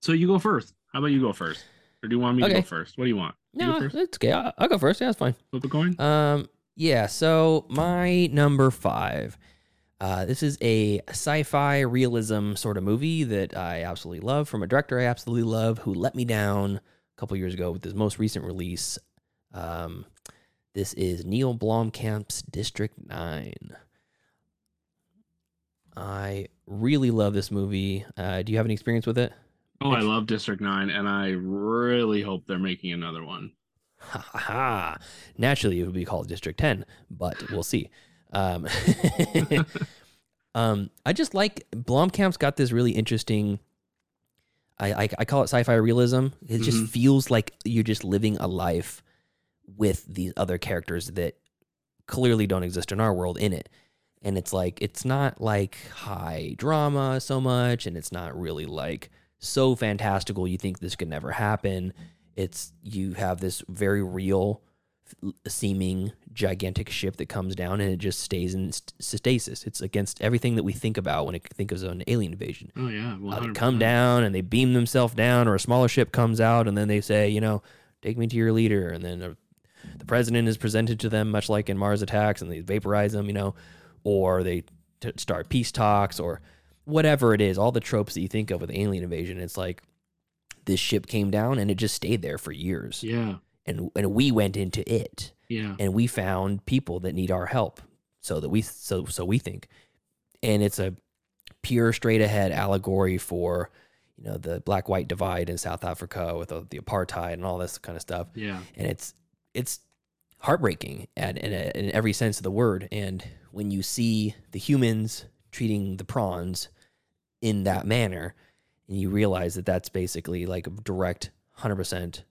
so you go first. How about you go first, or do you want me to go first? What do you want? You No, first. it's okay. I'll, I'll go first. Yeah, that's fine. Flip a coin. Um, yeah. So my number five. Uh, this is a sci-fi realism sort of movie that I absolutely love from a director I absolutely love who let me down a couple years ago with his most recent release. Um, this is Neil Blomkamp's District Nine. I really love this movie. Uh, do you have any experience with it? Oh, I love District Nine, and I really hope they're making another one. Ha ha ha. Naturally, it would be called District 10, but we'll see. Um, [laughs] um, I just like Blomkamp's got this really interesting. I, I, I call it sci-fi realism. It just Mhm. feels like you're just living a life with these other characters that clearly don't exist in our world in it. And it's like it's not like high drama so much, and it's not really like so fantastical you think this could never happen. It's you have this very real seeming gigantic ship that comes down and it just stays in st- stasis. It's against everything that we think about when it think of an alien invasion. Oh yeah, Uh, they come down and they beam themselves down, or a smaller ship comes out, and then they say, you know, take me to your leader, and then uh, the president is presented to them, much like in Mars Attacks, and they vaporize them, you know, or they t- start peace talks, or whatever it is, all the tropes that you think of with alien invasion. It's like this ship came down and it just stayed there for years, Yeah, and and we went into it. Yeah, and we found people that need our help. So that we so so we think. And it's a pure straight ahead allegory for you know the black white divide in South Africa with the, the apartheid and all this kind of stuff. Yeah. and it's it's heartbreaking and in, in every sense of the word and when you see the humans treating the prawns in that manner and you realize that that's basically like a direct 100%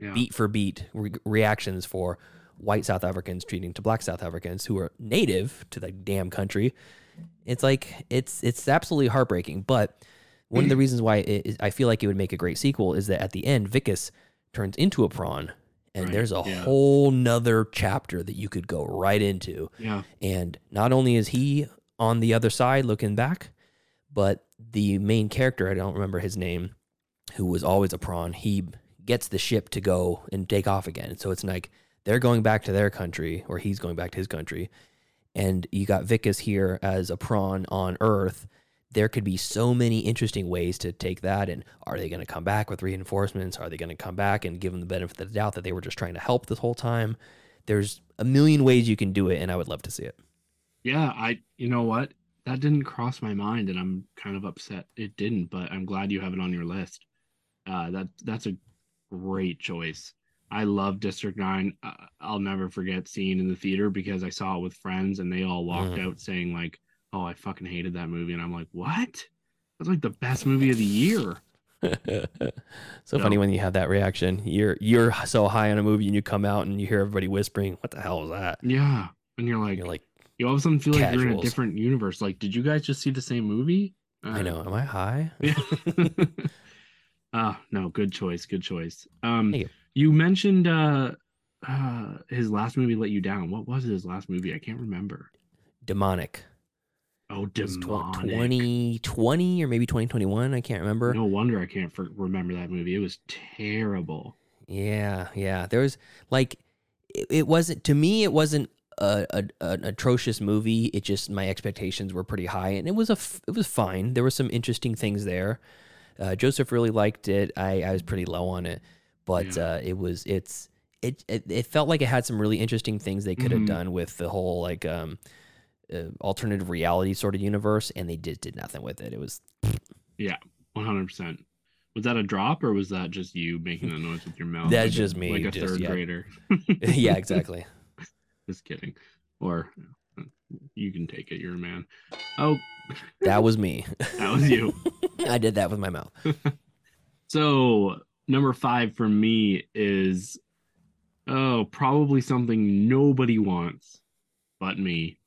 Yeah. beat for beat re- reactions for white South Africans treating to black South Africans who are native to the damn country. It's like it's it's absolutely heartbreaking. But one of the [clears throat] reasons why it, I feel like it would make a great sequel is that at the end, Wikus turns into a prawn, and Right, there's a yeah. whole nother chapter that you could go right into. Yeah. And not only is he on the other side looking back, but the main character, I don't remember his name, who was always a prawn, he gets the ship to go and take off again. So it's like they're going back to their country, or he's going back to his country. And you got Wikus here as a prawn on Earth. There could be so many interesting ways to take that. And are they going to come back with reinforcements? Are they going to come back and give them the benefit of the doubt that they were just trying to help this whole time? There's a million ways you can do it, and I would love to see it. Yeah, I you know what? That didn't cross my mind and I'm kind of upset it didn't, but I'm glad you have it on your list. Uh that that's a great choice. I love District 9. Uh, I'll never forget seeing in the theater because I saw it with friends and they all walked Mhm. out saying like, "Oh, I fucking hated that movie." And I'm like, "What?" That's like the best movie of the year. [laughs] so funny when you have that reaction. You're you're so high on a movie and you come out and you hear everybody whispering, "What the hell was that?" Yeah. And you're like, You're like, you all of a sudden feel like you're in a different universe. Like, did you guys just see the same movie? "I Uh, know, am I high?" [laughs] Yeah. [laughs] Ah, no, good choice, good choice. Um you. you mentioned uh uh his last movie let you down. What was his last movie? I can't remember. Demonic. Oh, demonic. 2020 or maybe 2021. I can't remember. No wonder I can't for- remember that movie. It was terrible. Yeah, yeah. There was like it, it wasn't to me. It wasn't a, a, an atrocious movie. It just my expectations were pretty high, and it was a f- it was fine. There were some interesting things there. Uh, Joseph really liked it. I, I was pretty low on it, but Yeah. uh, it was it's it, it it felt like it had some really interesting things they could have Mhm. done with the whole like um uh, alternative reality sort of universe, and they just did nothing with it. It was yeah, One hundred percent. Was that a drop or was that just you making that noise with your mouth? That's like a- just me, like a just- third yeah. grader. [laughs] yeah, exactly. [laughs] Just kidding. Or you can take it. You're a man. Oh, That was me. [laughs] that was you. I did that with my mouth. So number five for me is oh probably something nobody wants but me.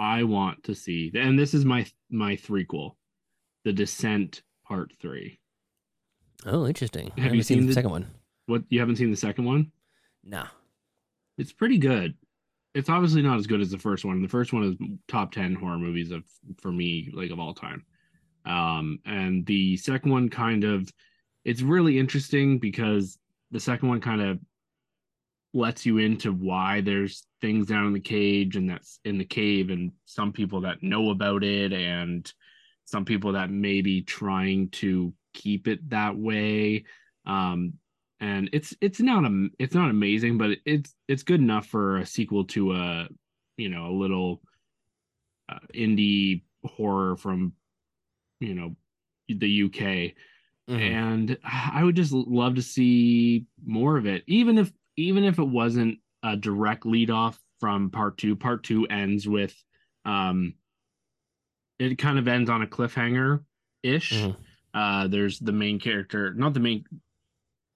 I want to see, and this is my my threequel, The Descent Part Three. Oh, interesting. Have you seen, seen the the- second one? What you haven't seen the second one? No. It's pretty good. It's obviously not as good as the first one. The first one is top ten horror movies of for me, like of all time. Um, and the second one kind of it's really interesting because the second one kind of lets you into why there's things down in the cage and that's in the cave and some people that know about it and some people that may be trying to keep it that way um and it's it's not a it's not amazing but it's it's good enough for a sequel to a you know a little uh, indie horror from you know the UK Mhm. and I would just love to see more of it, even if even if it wasn't a direct lead off from part two. Part two ends with, um, it kind of ends on a cliffhanger ish. Mhm. Uh, there's the main character, not the main.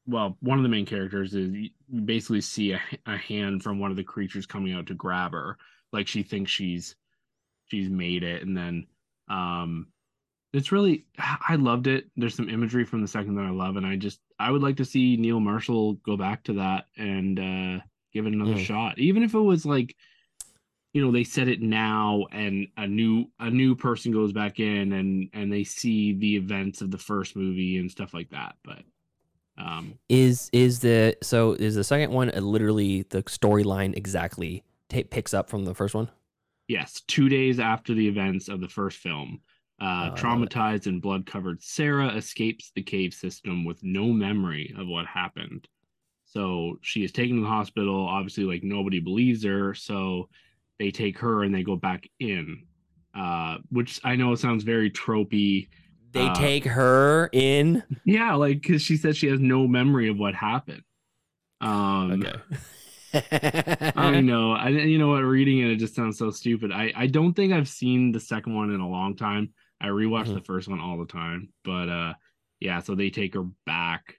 Well, one of the main characters is you basically see a, a hand from one of the creatures coming out to grab her, like she thinks she's she's made it, and then um it's really [sighs] i loved it there's some imagery from the second that i love and i just i would like to see neil marshall go back to that and uh give it another Mm. shot even if it was like you know they set it now and a new a new person goes back in and and they see the events of the first movie and stuff like that but um Is is the so is the second one literally the storyline exactly ta picks up from the first one? Yes, two days after the events of the first film, uh, Oh, it. traumatized and blood covered Sarah escapes the cave system with no memory of what happened. So she is taken to the hospital. Obviously, like nobody believes her. So they take her and they go back in, uh, which I know sounds very tropey. They Uh, take her in. Yeah, like because she said she has no memory of what happened. Um, Okay. I [laughs] know. I you know what? Reading it, it just sounds so stupid. I I don't think I've seen the second one in a long time. I rewatch Mhm. the first one all the time, but uh, yeah. So they take her back,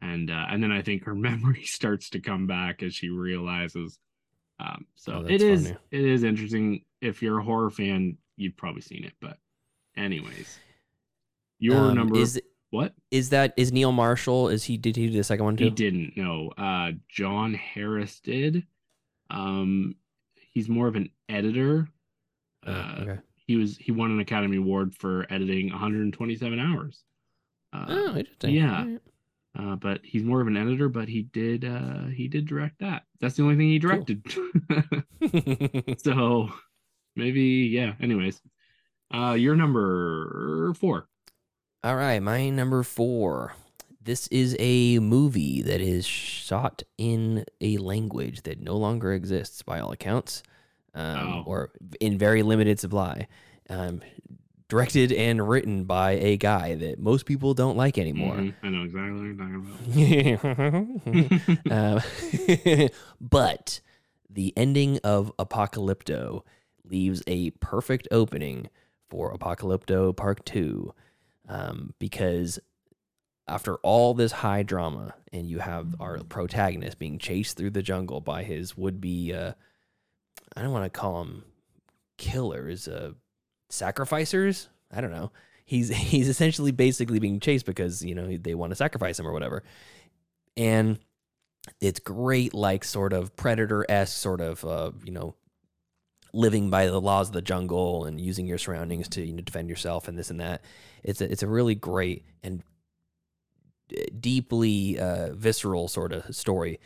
and uh, and then I think her [laughs] memory starts to come back as she realizes. Um, so Oh, it is funny. it is interesting. If you're a horror fan, you've probably seen it. But anyways, your Um, number is what? is that is Neil Marshall? Is he did he do the second one too? He didn't. No. Uh, Jon Harris did. Um, he's more of an editor. Oh, Uh, okay. He was he won an Academy Award for editing 127 hours. Uh, Oh, interesting. yeah. Alright. uh, but he's more of an editor. But he did uh, he did direct that. That's the only thing he directed. [laughs] so maybe yeah. Anyways, uh, you're number four. All right, my number four. This is a movie that is shot in a language that no longer exists by all accounts, um, Oh. or in very limited supply. Um, directed and written by a guy that most people don't like anymore. Mhm, I know exactly what you're talking about. um, [laughs] [laughs] but the ending of Apocalypto leaves a perfect opening for Apocalypto Part 2 um, because after all this high drama, and you have our protagonist being chased through the jungle by his would be, uh, I don't want to call them killers, uh, sacrificers. I don't know. He's [laughs] he's essentially basically being chased because you know they want to sacrifice him or whatever, and it's great, like sort of predator esque, sort of uh, you know living by the laws of the jungle and using your surroundings to you know, defend yourself and this and that. It's a, it's a really great and deeply uh, visceral sort of story,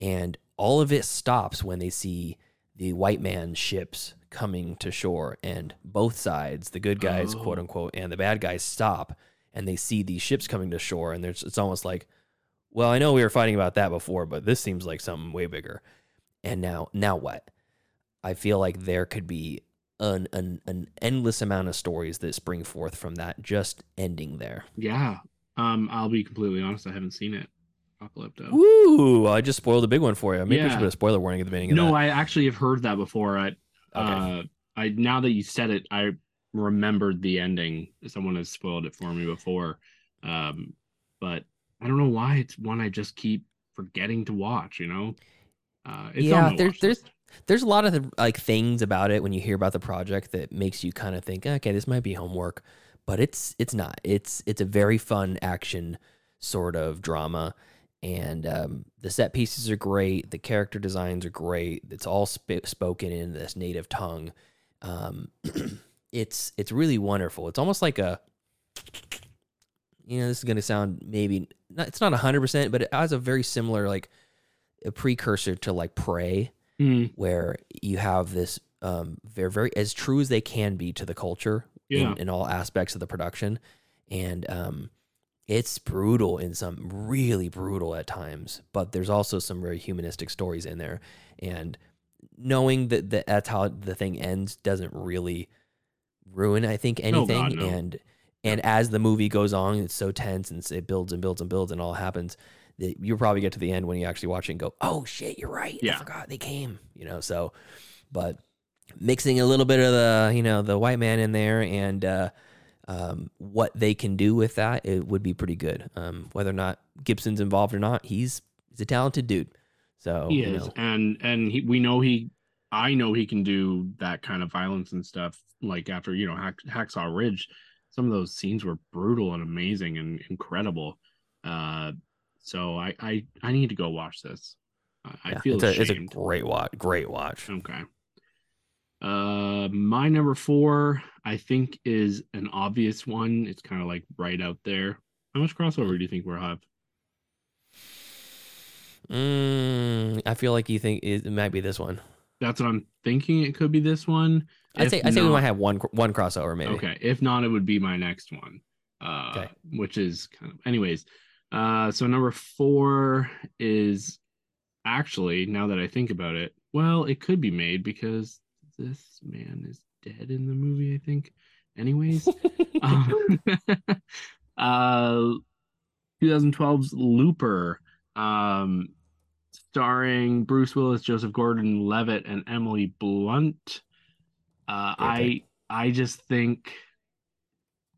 and all of it stops when they see the white man's ships coming to shore, and both sides, the good guys, Oh. quote unquote, and the bad guys, stop, and they see these ships coming to shore, and there's it's almost like, well, I know we were fighting about that before, but this seems like something way bigger. And now, now what? I feel like there could be an an, an endless amount of stories that spring forth from that just ending there. Yeah. Um, I'll be completely honest. I haven't seen it. Apocalypto. Woo! I just spoiled a big one for you. Maybe we should put a spoiler warning at the beginning of No, that. I actually have heard that before. I, Okay. uh, I now that you said it, I remembered the ending. Someone has spoiled it for me before, um, but I don't know why it's one I just keep forgetting to watch. You know, uh, it's Yeah, there- there's- There's a lot of the, like things about it when you hear about the project that makes you kind of think, okay, this might be homework, but it's it's not. It's it's a very fun action sort of drama, and um, the set pieces are great. The character designs are great. It's all sp- spoken in this native tongue. Um, [clears throat] it's it's really wonderful. It's almost like a you know this is going to sound maybe not, it's not 100% but it has a very similar like a precursor to like prey Mm, where you have this um very very as true as they can be to the culture Yeah. in, in all aspects of the production and um it's brutal in some really brutal at times but there's also some very humanistic stories in there and knowing that, that that's how the thing ends doesn't really ruin i think Oh, God, anything no. and and as the movie goes on it's so tense and it builds and builds and builds and all happens that you'll probably get to the end when you actually watch it and go oh shit you're right i Yeah. forgot they came you know so but mixing a little bit of the you know the white man in there and uh um, what they can do with that it would be pretty good um, whether or not gibson's involved or not he's he's a talented dude so he you is, know, and and he, we know he. I know he can do that kind of violence and stuff. Like after you know Hack, Hacksaw Ridge, some of those scenes were brutal and amazing and incredible. Uh, so I I I need to go watch this. I, I feel it's a, it's a great watch great watch Okay. Uh, my number four, I think, is an obvious one. It's kind of like right out there. How much crossover do you think we'll have? mm, i feel like you think it, might be this one That's what I'm thinking. It could be this one. i'd If say i'd say we might have one one crossover maybe Okay. If not, it would be my next one. Uh, Okay. which is kind of, anyways. Uh, so number four is actually, now that I think about it, well, it could be made because this man is dead in the movie, I think. Anyways, [laughs] um, [laughs] uh, 2012's Looper, um, starring Bruce Willis, Joseph Gordon-Levitt, and Emily Blunt. Uh, Great I. I just think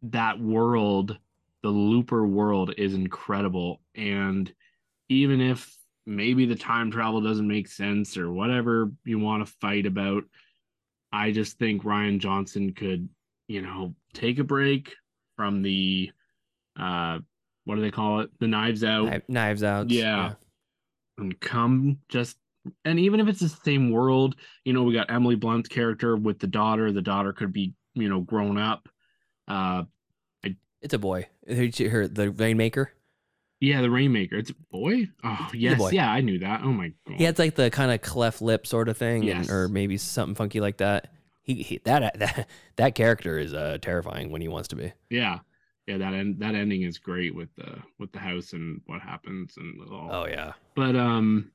that world, the Looper world, is incredible, and even if maybe the time travel doesn't make sense or whatever you want to fight about, I just think Rian Johnson could, you know, take a break from the, uh, what do they call it? The Knives Out Kni- knives out Yeah. and come just and even if it's the same world, you know, we got Emily Blunt's character with the daughter. The daughter could be, you know, grown up. Uh it's a boy her the rainmaker yeah, the Rainmaker. It's a boy. Oh yes, boy. yeah, I knew that. Oh my god. he had like the kind of cleft lip sort of thing and- or maybe something funky like that he, he that [laughs] that that character is uh terrifying when he wants to be yeah. Yeah, that end that ending is great with the with the house and what happens and all. oh yeah But um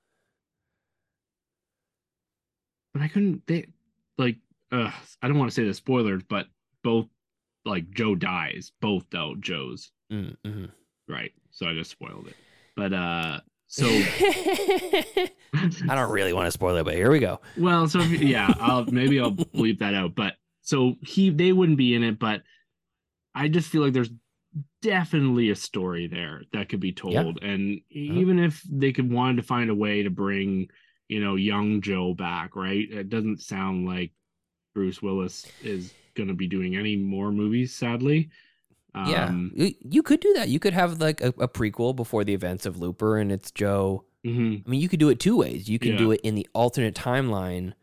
but I couldn't they like uh I don't want to say the spoilers, but both like Joe dies, both though Joe's. mm mhm. Right. So I just spoiled it. But uh so [laughs] I don't really want to spoil it, but here we go. well, so if- yeah, I'll maybe I'll bleep that out. But so he they wouldn't be in it, but I just feel like there's definitely a story there that could be told. Yeah. Uh-huh. And even if they could wanted to find a way to bring, you know, young Joe back, right? It doesn't sound like Bruce Willis is gonna be doing any more movies, sadly. Yeah, Um, you, you could do that. You could have like a, a prequel before the events of Looper, and it's Joe. mhm. I mean, you could do it two ways. You can Yeah. do it in the alternate timeline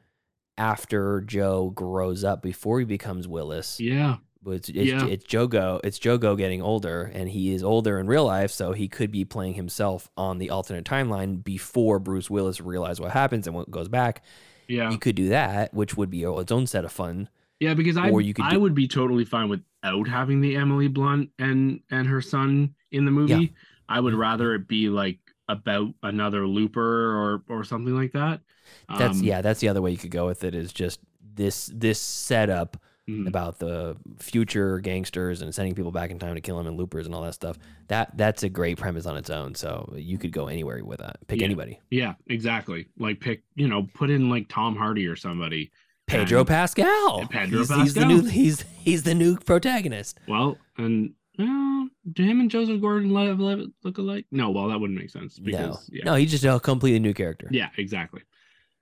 after Joe grows up before he becomes Willis. Yeah. But it's, it's, Yeah. it's Jogo. It's Jogo getting older, and he is older in real life, so he could be playing himself on the alternate timeline before Bruce Willis realizes what happens and what goes back. Yeah. You could do that, which would be its own set of fun. Yeah, because I Or you could I do- would be totally fine without having the Emily Blunt and and her son in the movie. Yeah. I would rather it be like about another looper or or something like that. That's Um, yeah, that's the other way you could go with it. Is just this this setup mhm. about the future gangsters and sending people back in time to kill them and loopers and all that stuff. That that's a great premise on its own. So you could go anywhere with that. Pick Yeah. anybody. Yeah, exactly. Like pick, you know, put in like Tom Hardy or somebody. Pedro And- Pascal. Pedro he's, he's the new he's he's the new protagonist. Well, and well, do him and Joseph Gordon-Levitt look alike? No, well, that wouldn't make sense No, because yeah, no, he's just a completely new character. yeah, exactly.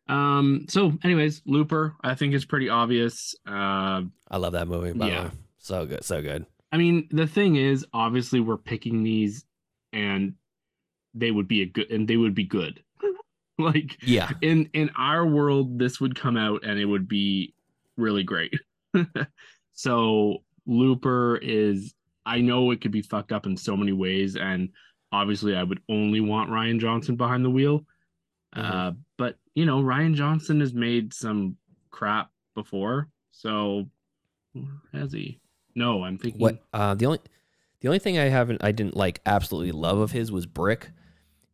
Um. So, anyways, Looper, I think is pretty obvious. Uh, I love that movie. By Yeah. the way. so good, so good. I mean, the thing is, obviously, we're picking these, and they would be a good, and they would be good. [laughs] like Yeah, in in our world, this would come out, and it would be really great. [laughs] so Looper is, I know it could be fucked up in so many ways, and obviously, I would only want Rian Johnson behind the wheel. Uh, but you know, Rian Johnson has made some crap before, so has he? No, I'm thinking. what uh, the only the only thing I haven't I didn't like absolutely love of his was Brick,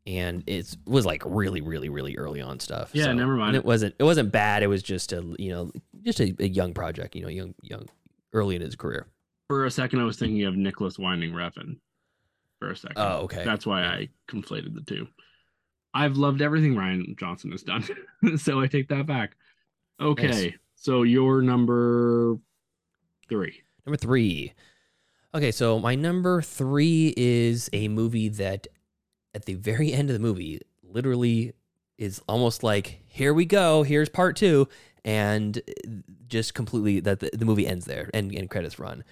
and it was like really really really early on stuff. Yeah, never mind. It wasn't it wasn't bad. It was just a you know just a, a young project. You know, young young early in his career. For a second, I was thinking of Nicolas Winding Refn. For a second. Oh, okay. That's why I conflated the two. I've loved everything Rian Johnson has done, [laughs] so I take that back. Okay, Nice. so your number three. Number three. Okay, so my number three is a movie that at the very end of the movie literally is almost like, here we go, here's part two. And just completely that the, the movie ends there and, and credits run.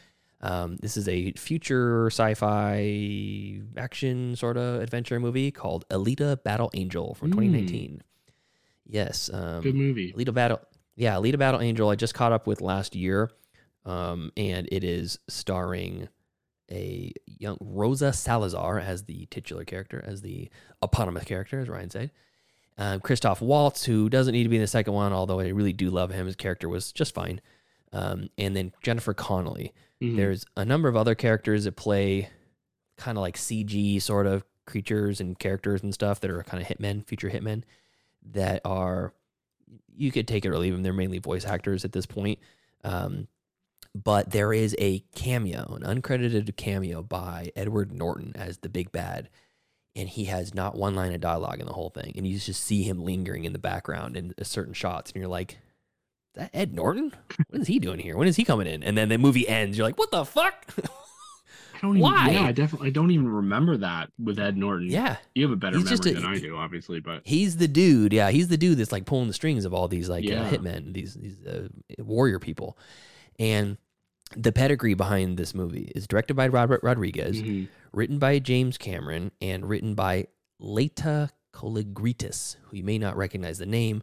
Um, this is a future sci-fi action sort of adventure movie called Alita Battle Angel from Mm. 2019. Yes, um, Good movie. Alita Battle, yeah, Alita Battle Angel. I just caught up with last year, um, and it is starring a young Rosa Salazar as the titular character, as the eponymous character, as Ryan said. Um, Christoph Waltz, who doesn't need to be in the second one, although I really do love him. His character was just fine. Um, and then Jennifer Connelly. Mhm. There's a number of other characters that play kind of like CG sort of creatures and characters and stuff that are kind of hitmen, future hitmen that are you could take it or leave them. They're mainly voice actors at this point. Um, but there is a cameo, an uncredited cameo by Edward Norton as the big bad. And he has not one line of dialogue in the whole thing. And you just see him lingering in the background in certain shots. And you're like, is that Ed Norton? What is he doing here? When is he coming in? And then the movie ends. You're like, what the fuck? I don't even, why? Yeah, I definitely I don't even remember that with Ed Norton. yeah. you have a better He's memory a- than I do, obviously. But He's the dude. Yeah, he's the dude that's like pulling the strings of all these like Yeah. uh, hitmen, these these uh, warrior people. And the pedigree behind this movie is directed by Robert Rodriguez, Mhm. written by James Cameron, and written by Laeta Kalogridis, who you may not recognize the name,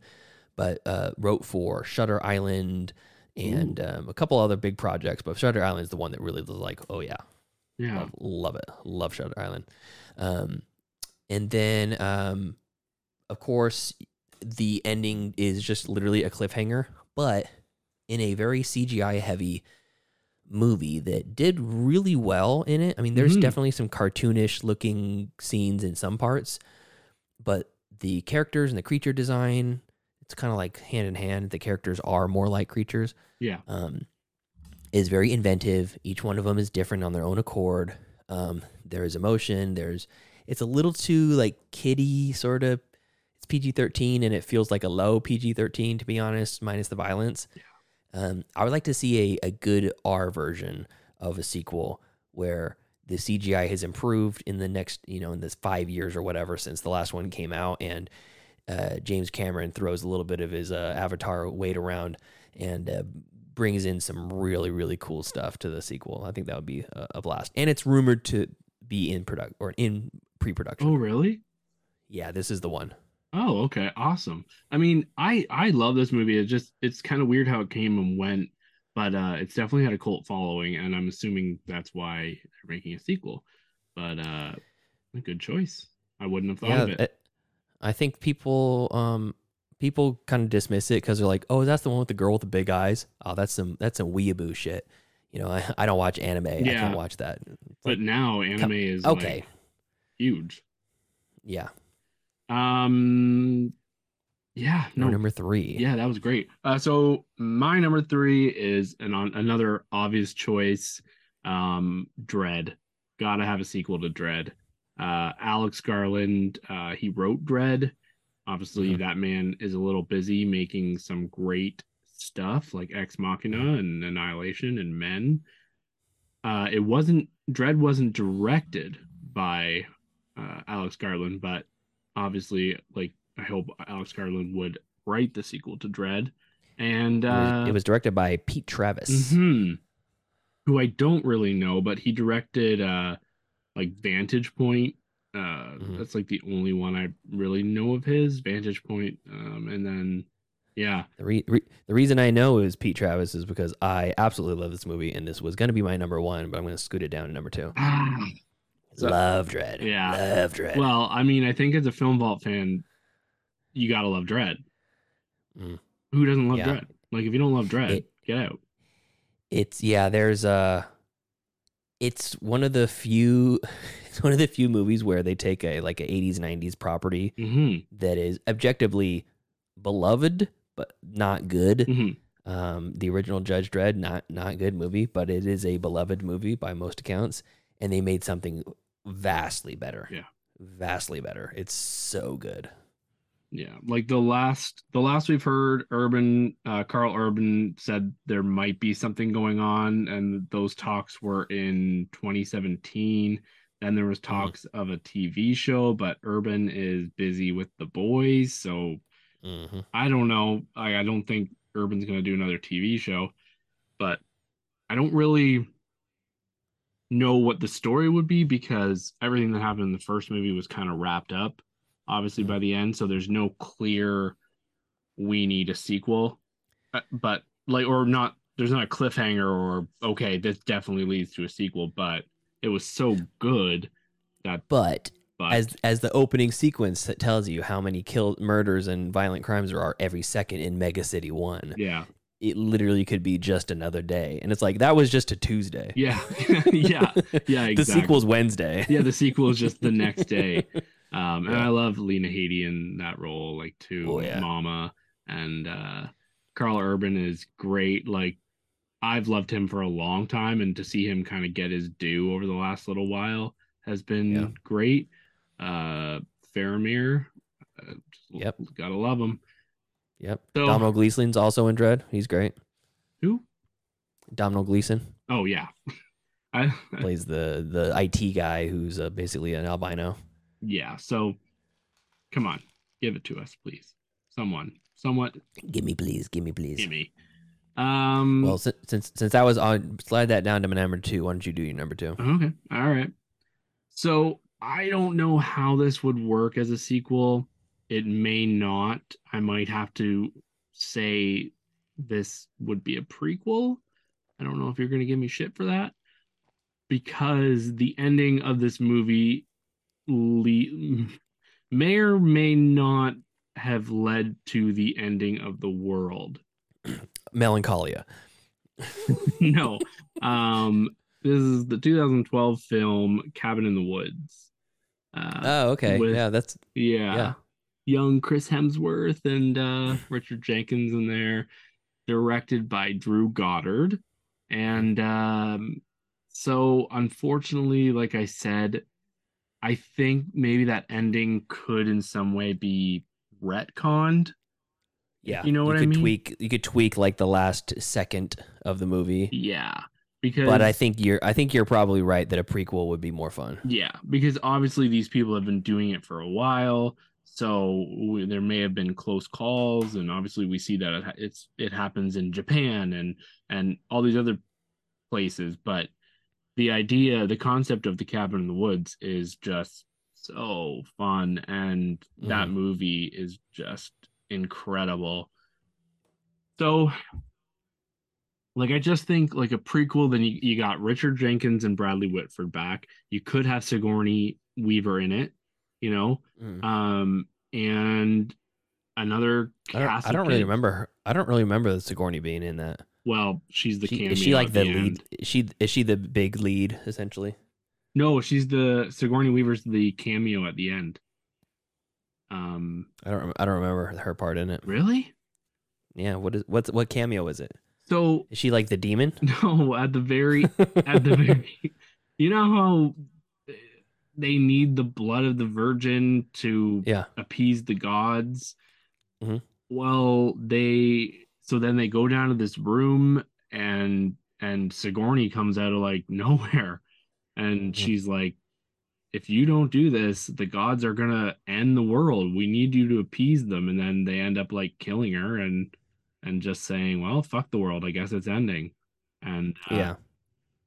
but uh, wrote for Shutter Island and um, a couple other big projects. But Shutter Island is the one that really was like, oh yeah, yeah, Love, love it. Love Shutter Island. Um, and then, um, of course, the ending is just literally a cliffhanger, but in a very CGI heavy movie that did really well in it. I mean, there's Mhm. definitely some cartoonish looking scenes in some parts, but the characters and the creature design, it's kind of like hand in hand. The characters are more like creatures yeah. um, is very inventive. Each one of them is different on their own accord. Um, there is emotion. There's it's a little too like kiddie sort of. It's PG thirteen and it feels like a low PG thirteen to be honest, minus the violence. Um, I would like to see a, a good R version of a sequel where the CGI has improved in the next, you know, in this five years or whatever since the last one came out, and uh, James Cameron throws a little bit of his uh, Avatar weight around and uh, brings in some really really cool stuff to the sequel. I think that would be a, a blast, and it's rumored to be in product or in pre-production. Oh, really? Yeah, this is the one. Oh, okay, awesome. I mean, I I love this movie. It just it's kind of weird how it came and went, but uh it's definitely had a cult following, and I'm assuming that's why they're making a sequel. But uh a good choice. I wouldn't have thought yeah, of it. it- I think people um people kind of dismiss it because they're like, oh, that's the one with the girl with the big eyes. Oh, that's some that's some weeaboo shit. You know, I, [laughs] I don't watch anime. Yeah. I can't watch that. It's but like, now anime is okay, like, huge. yeah. Um yeah, No, no, number three. Yeah, that was great. Uh, so my number three is an on another obvious choice. Um, Dredd. Gotta have a sequel to Dredd. Uh, Alex Garland. Uh, he wrote Dredd. Obviously, Mhm. that man is a little busy making some great stuff like Ex Machina and Annihilation and Men. Uh, it wasn't Dredd wasn't directed by uh, Alex Garland, but obviously, like I hope Alex Garland would write the sequel to Dredd. And It was, uh, it was directed by Pete Travis. mhm, who I don't really know, but he directed uh, like Vantage Point. Uh, Mhm. That's like the only one I really know of his Vantage Point. Um, and then yeah, The, re- re- the reason I know is Pete Travis is because I absolutely love this movie, and this was going to be my number one, but I'm going to scoot it down to number two. So- love Dredd. Yeah. Love Dredd. Well, I mean, I think as a Film Vault fan, you gotta love Dredd. Mm. Who doesn't love Yeah. Dredd? Like, if you don't love Dredd, It- get out. it's yeah there's a it's one of the few [laughs] it's one of the few movies where they take a like a 80s 90s property hmm that is objectively beloved but not good hmm um the original judge dredd not not good movie but it is a beloved movie by most accounts and they made something vastly better Yeah. vastly better it's so good Yeah, like the last the last we've heard, Urban uh, Karl Urban said there might be something going on, and those talks were in 2017. Then there was talks of a TV show, but Urban is busy with the boys, so hmm I don't know. I, I don't think Urban's going to do another TV show, but I don't really know what the story would be because everything that happened in the first movie was kind of wrapped up, obviously, by the end. So there's no clear, we need a sequel, Uh, but like, or not, there's not a cliffhanger or, okay, this definitely leads to a sequel, but it was so good that, but but as as the opening sequence that tells you how many kill murders and violent crimes there are every second in Mega City One. yeah, It literally could be just another day, and it's like that was just a Tuesday. yeah, [laughs] yeah, yeah, [laughs] exactly. [laughs] the sequel's Wednesday. yeah, the sequel is just the next day. Um, and I love Lena Headey in that role, like too, Oh, yeah. Mama, and uh, Karl Urban is great. Like I've loved him for a long time, and to see him kind of get his due over the last little while has been Yeah. great. Uh, Faramir, uh, Yep. gotta love him. Yep. So- Domhnall Gleeson's also in Dredd. He's great. Who? Domino Gleeson Oh yeah, [laughs] I [laughs] plays the the IT guy who's uh, basically an albino. yeah. So come on, give it to us, please. Someone, somewhat, Give me, please. Give me, please. give me. Um. Well, since since since I was on, slide that down to my number two. Why don't you do your number two? Okay. All right. So I don't know how this would work as a sequel. It may not. I might have to say this would be a prequel. I don't know if you're going to give me shit for that because the ending of this movie le- may or may not have led to the ending of the world. [clears throat] Melancholia. [laughs] no. Um this is the 2012 film Cabin in the Woods. Uh Oh, okay. with- yeah, that's yeah. yeah. Young Chris Hemsworth and uh [laughs] Richard Jenkins in there directed by Drew Goddard. And um so unfortunately like I said I think maybe that ending could in some way be retconned. yeah. You know what I could mean? Tweak. You could tweak like the last second of the movie. Yeah. Because But I think you're I think you're probably right that a prequel would be more fun. Yeah, because obviously these people have been doing it for a while, so we, there may have been close calls, and obviously we see that it, it's it happens in Japan and and all these other places. But the idea, the concept of the cabin in the woods is just so fun, and that Mhm. movie is just incredible. So, like, I just think like a prequel. Then you, you got Richard Jenkins and Bradley Whitford back. You could have Sigourney Weaver in it, you know, Mm. um, and another I don't. I don't really remember. Her. I don't really remember the Sigourney being in that. Well, she's the She, is she like the, the lead? Is she is she the big lead essentially? No, she's the Sigourney Weaver's the cameo at the end. Um, I don't. I don't remember her part in it. really? Yeah. What is what's what cameo is it? So Is she like the demon? [laughs] no, at the very at the [laughs] very you know how they need the blood of the virgin to yeah. appease the gods Mhm. well they so then they go down to this room and and sigourney comes out of like [laughs] nowhere and Mhm. she's like if you don't do this the gods are gonna end the world we need you to appease them and then they end up like killing her and and just saying well fuck the world i guess it's ending and uh, Yeah.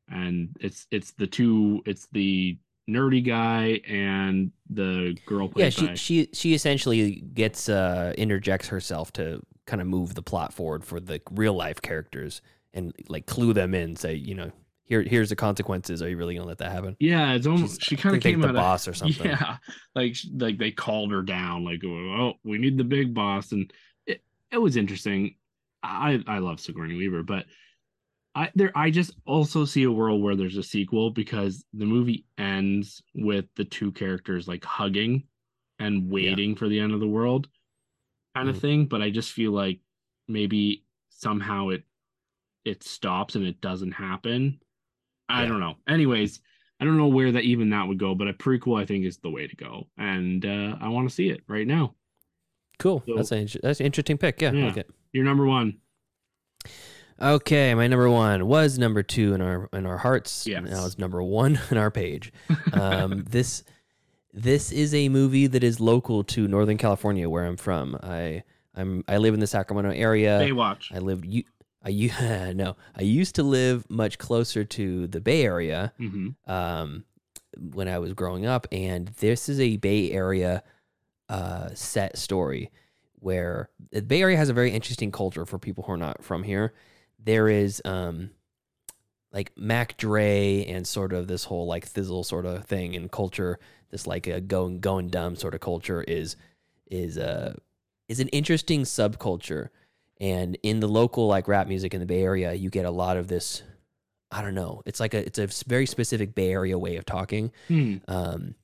and it's it's the two it's the nerdy guy and the girl played Yeah. She by she she essentially gets uh interjects herself to kind of move the plot forward for the real life characters and like clue them in. Say you know here here's the consequences. Are you really gonna let that happen? yeah it's almost She's- she kind of came like, out the of boss or [laughs] something. yeah like like they called her down like oh we need the big boss and it, it was interesting i i love sigourney weaver but i there i just also see a world where there's a sequel because the movie ends with the two characters like hugging and waiting for the end of the world kind of Mhm. thing but i just feel like maybe somehow it it stops and it doesn't happen i Yeah. don't know anyways I don't know where that even that would go, but a prequel I think is the way to go, and uh, I want to see it right now. Cool. So- that's an that's an interesting pick. Yeah. Yeah. like it. You're number one. Okay, my number one was number two in our in our hearts. Yes. Now it's number one [laughs] in our page. [laughs] Um, this this is a movie that is local to Northern California, where I'm from. I I'm I live in the Sacramento area. Baywatch. I lived you. I u- [laughs] no. I used to live much closer to the Bay Area hmm um, when I was growing up, and this is a Bay Area uh, set story where the Bay Area has a very interesting culture for people who are not from here. There is um, like Mac Dre and sort of this whole like thizzle sort of thing in culture. This like a going going dumb sort of culture is is uh is an interesting subculture. And in the local like rap music in the Bay Area, you get a lot of this. I don't know. It's like a it's a very specific Bay Area way of talking. Hmm. Um,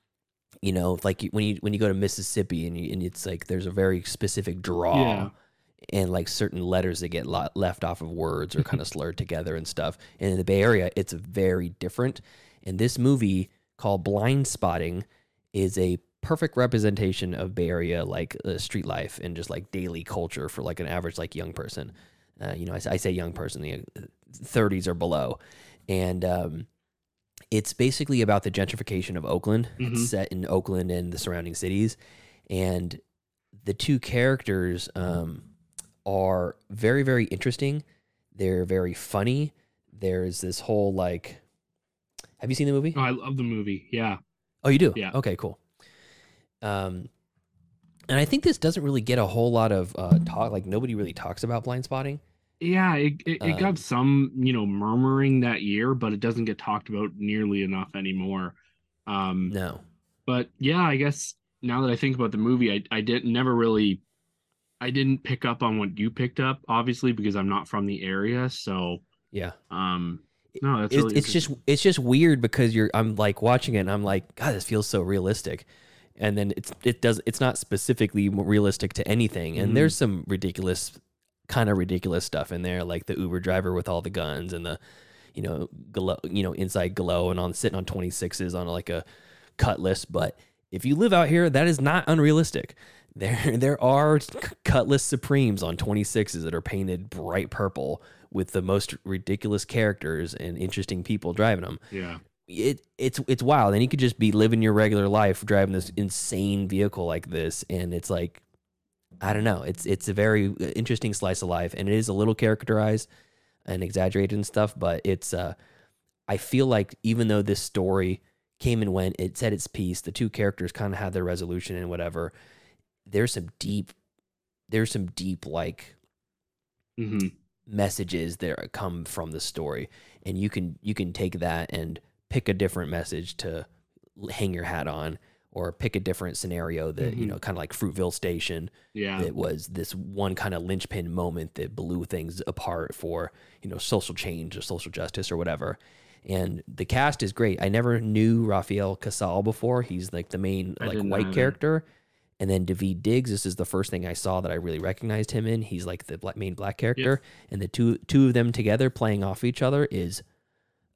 you know, like when you when you go to Mississippi and you, and it's like there's a very specific draw Yeah. And like certain letters that get lo- left off of words or kind of [laughs] slurred together and stuff. And in the Bay Area, it's very different. And this movie called Blindspotting is a perfect representation of Bay Area like uh, street life and just like daily culture for like an average like young person. Uh, you know, I say young person, the thirties or below, and um, it's basically about the gentrification of Oakland. Mhm. It's set in Oakland and the surrounding cities, and the two characters um, are very very interesting. They're very funny. There's this whole like, have you seen the movie? Oh, I love the movie. Yeah. Oh, you do? Yeah. Okay, cool. Um, and I think this doesn't really get a whole lot of uh, talk. Like nobody really talks about Blindspotting. Yeah, it, it, it Um, got some, you know, murmuring that year, but it doesn't get talked about nearly enough anymore. Um, No. but yeah, I guess now that I think about the movie, I I didn't never really, I didn't pick up on what you picked up, obviously, because I'm not from the area. So, Yeah. um, no, that's It's, really it's just it's just weird because you're I'm like watching it and I'm like God this feels so realistic, and then it's it does it's not specifically realistic to anything and Mhm. there's some ridiculous kind of ridiculous stuff in there like the Uber driver with all the guns and the you know glow, you know inside glow and on sitting on 26s on like a cutlass but if you live out here that is not unrealistic there [laughs] there are cutlass supremes on 26s that are painted bright purple with the most ridiculous characters and interesting people driving them yeah. it it's it's wild and you could just be living your regular life driving this insane vehicle like this and it's like i don't know it's it's a very uh, interesting slice of life and it is a little characterized and exaggerated and stuff but it's uh i feel like even though this story came and went. It said its piece. The two characters kind of had their resolution and whatever. There's some deep, there's some deep like hmm messages that come from the story, and you can you can take that and pick a different message to hang your hat on, or pick a different scenario that you Mhm. know, kind of like Fruitvale Station. Yeah. it was this one kind of linchpin moment that blew things apart for you know social change or social justice or whatever. And the cast is great. I never knew Rafael Casal before. He's like the main I like white character. And then Daveed Diggs, this is the first thing I saw that I really recognized him in. He's like the black, main black character, and the two two of them together playing off each other is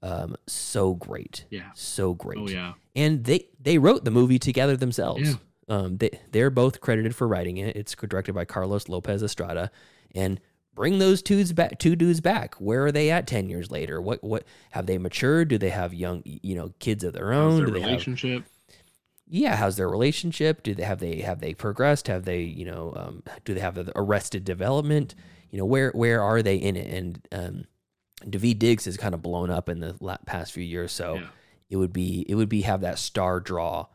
um, so great, Yeah. so great. Oh yeah. And they they wrote the movie together themselves. Yeah. Um, they they're both credited for writing it. It's directed by Carlos Lopez Estrada, and bring those twos back, two dudes back. Where are they at ten years later? What what have they matured? Do they have young you know kids of their How's own? their Do they have relationship? Yeah how's their relationship do they have they have they progressed have they you know um, do they have the arrested development you know where where are they in it and um daveed diggs has kind of blown up in the past few years so Yeah. it would be it would be have that star draw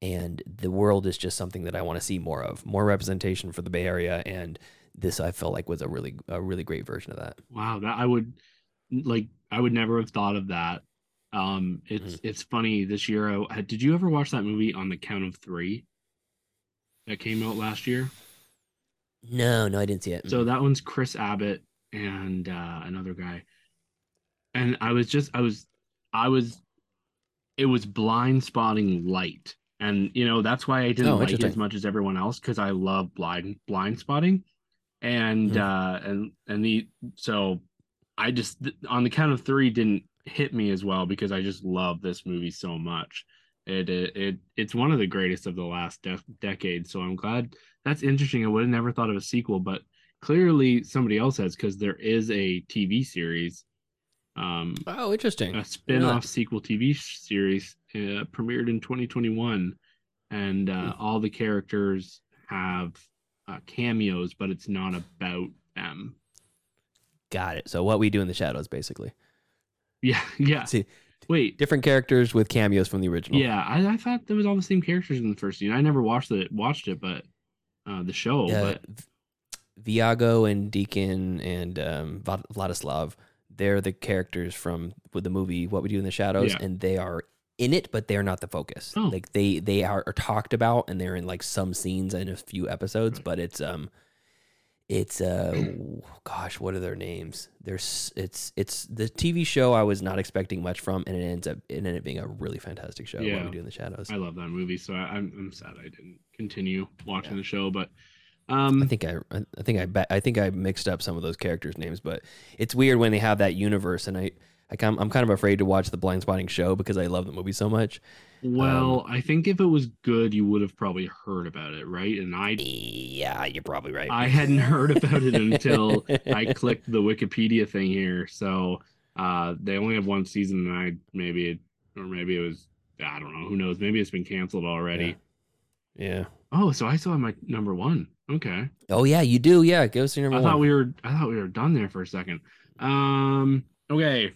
and the world is just something that i want to see more of more representation for the bay area and this i felt like was a really a really great version of that Wow, that I would like. I would never have thought of that. Um, it's Mm-hmm. it's funny this year. I, did you ever watch that movie on the Count of Three? That came out last year. no no i didn't see it So that one's Chris Abbott and uh, another guy. And I was just I was I was it was Blindspotting light. And you know, that's why I didn't Oh, like it as much as everyone else because I love blind Blindspotting. And Mhm. uh and and the so I just on the count of three didn't hit me as well because I just love this movie so much. It it, it it's one of the greatest of the last de- decade. So I'm glad that's interesting. I would have never thought of a sequel, but clearly somebody else has because there is a TV series, um, oh interesting a spin-off sequel TV series uh, premiered in 2021, and uh, Hmm. all the characters have uh, cameos, but it's not about them. got it so what we do in the shadows basically Yeah, [laughs] yeah. see Wait, different characters with cameos from the original yeah. I, I thought there was all the same characters in the first season. I never watched it, watched it, but uh, the show. uh, but Viago and Deacon and um, Vladislav, they're the characters from with the movie What We Do in the Shadows, Yeah. and they are in it, but they're not the focus. Oh. Like they they are, are talked about, and they're in like some scenes and a few episodes, but it's um, it's uh, gosh, what are their names? There's it's it's the TV show I was not expecting much from, and it ends up it ended up being a really fantastic show. What Yeah. We Do in the Shadows. I love that movie, so I, I'm I'm sad I didn't continue watching the show. But um, I think I, I think I bet I think I mixed up some of those characters' names, but it's weird when they have that universe, and I, I I'm kind of afraid to watch the Blindspotting show because I love the movie so much. Well, um, I think if it was good, you would have probably heard about it, right? And I Yeah, you're probably right. I hadn't heard about it until I [laughs] clicked the Wikipedia thing here. So uh, they only have one season, and I maybe it, or maybe it was I don't know. Who knows? Maybe it's been canceled already. Yeah. Oh, so I still have my number one. Okay. Oh yeah, you do. Yeah, us your number I one. thought we were I thought we were done there for a second. Um okay.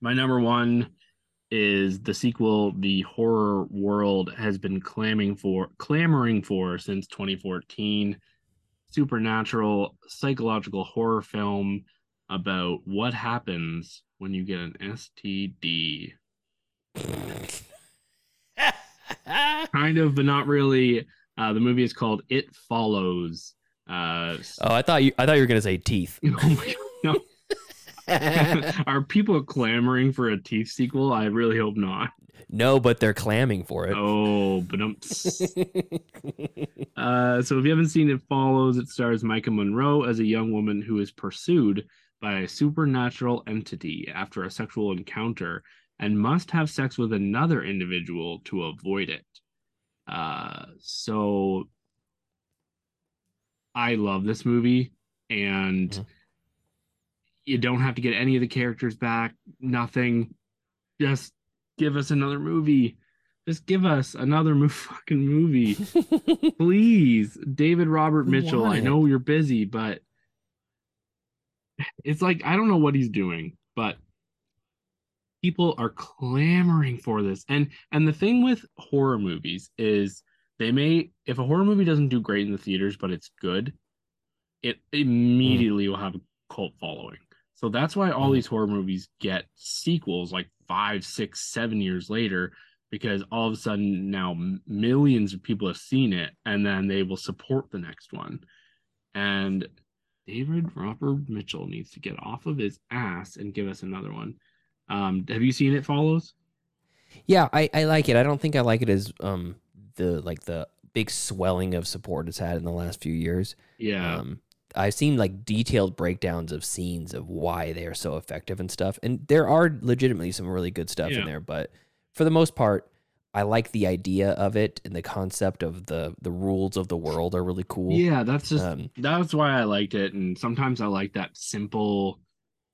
My number 1 is the sequel the horror world has been clamming for clamoring for since 2014. Supernatural psychological horror film about what happens when you get an STD. [laughs] Kind of but not really. Uh the movie is called It Follows. Uh oh, I thought you I thought you were gonna say teeth. [laughs] Oh my god. No. [laughs] Are people clamoring for a teeth sequel? I really hope not. no, but they're clamming for it. Oh, but um, [laughs] uh, so if you haven't seen it, follows it stars Maika Monroe as a young woman who is pursued by a supernatural entity after a sexual encounter and must have sex with another individual to avoid it. Uh, so I love this movie, and Mhm. You don't have to get any of the characters back. Nothing. Just give us another movie. Just give us another mo- [laughs] fucking movie, [laughs] please. David Robert Mitchell. I know you're busy, but it's like I don't know what he's doing, but people are clamoring for this. And and the thing with horror movies is they may if a horror movie doesn't do great in the theaters, but it's good, it hmm. immediately will have a cult following. So that's why all Mhm. these horror movies get sequels like five, six, seven years later, because all of a sudden now millions of people have seen it, and then they will support the next one. And David Robert Mitchell needs to get off of his ass and give us another one. Um, have you seen It Follows? Yeah, I, I like it. I don't think I like it as um the like the big swelling of support it's had in the last few years. Yeah. Um, I've seen like detailed breakdowns of scenes of why they are so effective and stuff, and there are legitimately some really good stuff Yeah. in there. But for the most part, I like the idea of it and the concept of the the rules of the world are really cool. Yeah, that's just Um, that's why I liked it. And sometimes I like that simple,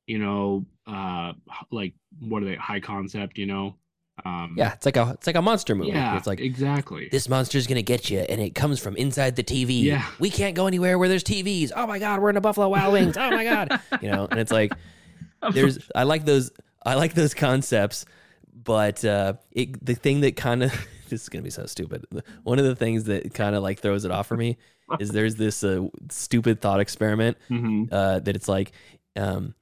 you know, uh like what are they high concept, you know? Um yeah, it's like a it's like a monster movie. yeah, it's like exactly. this monster's gonna get you, and it comes from inside the TV. Yeah. we can't go anywhere where there's TVs. Oh my god, we're in a Buffalo Wild Wings. Oh my god, [laughs] you know, and it's like there's I like those I like those concepts, but uh, it the thing that kind of [laughs] this is gonna be so stupid. One of the things that kind of like throws it off for me [laughs] is there's this uh, stupid thought experiment Mhm. uh, that it's like, um,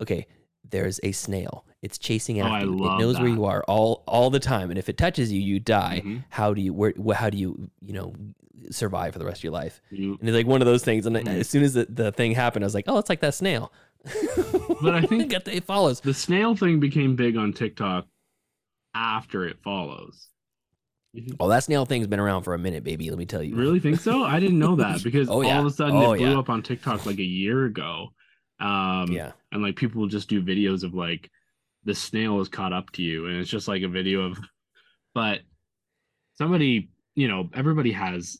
okay, there's a snail. It's chasing Oh, after I you. It knows where you are all all the time, and if it touches you, you die. Mhm. How do you where, how do you you know survive for the rest of your life? And it's like one of those things. And Mhm. as soon as the, the thing happened, I was like, oh, it's like that snail. But I [laughs] think- it follows. the snail thing became big on TikTok after it follows. [laughs] Oh, that snail thing's been around for a minute, baby. Let me tell you. Really think so? I didn't know that [laughs] because Oh, all of a sudden Oh, it blew yeah. up on TikTok like a year ago. Um Yeah. and like people will just do videos of like the snail is caught up to you and it's just like a video of [laughs] but somebody you know everybody has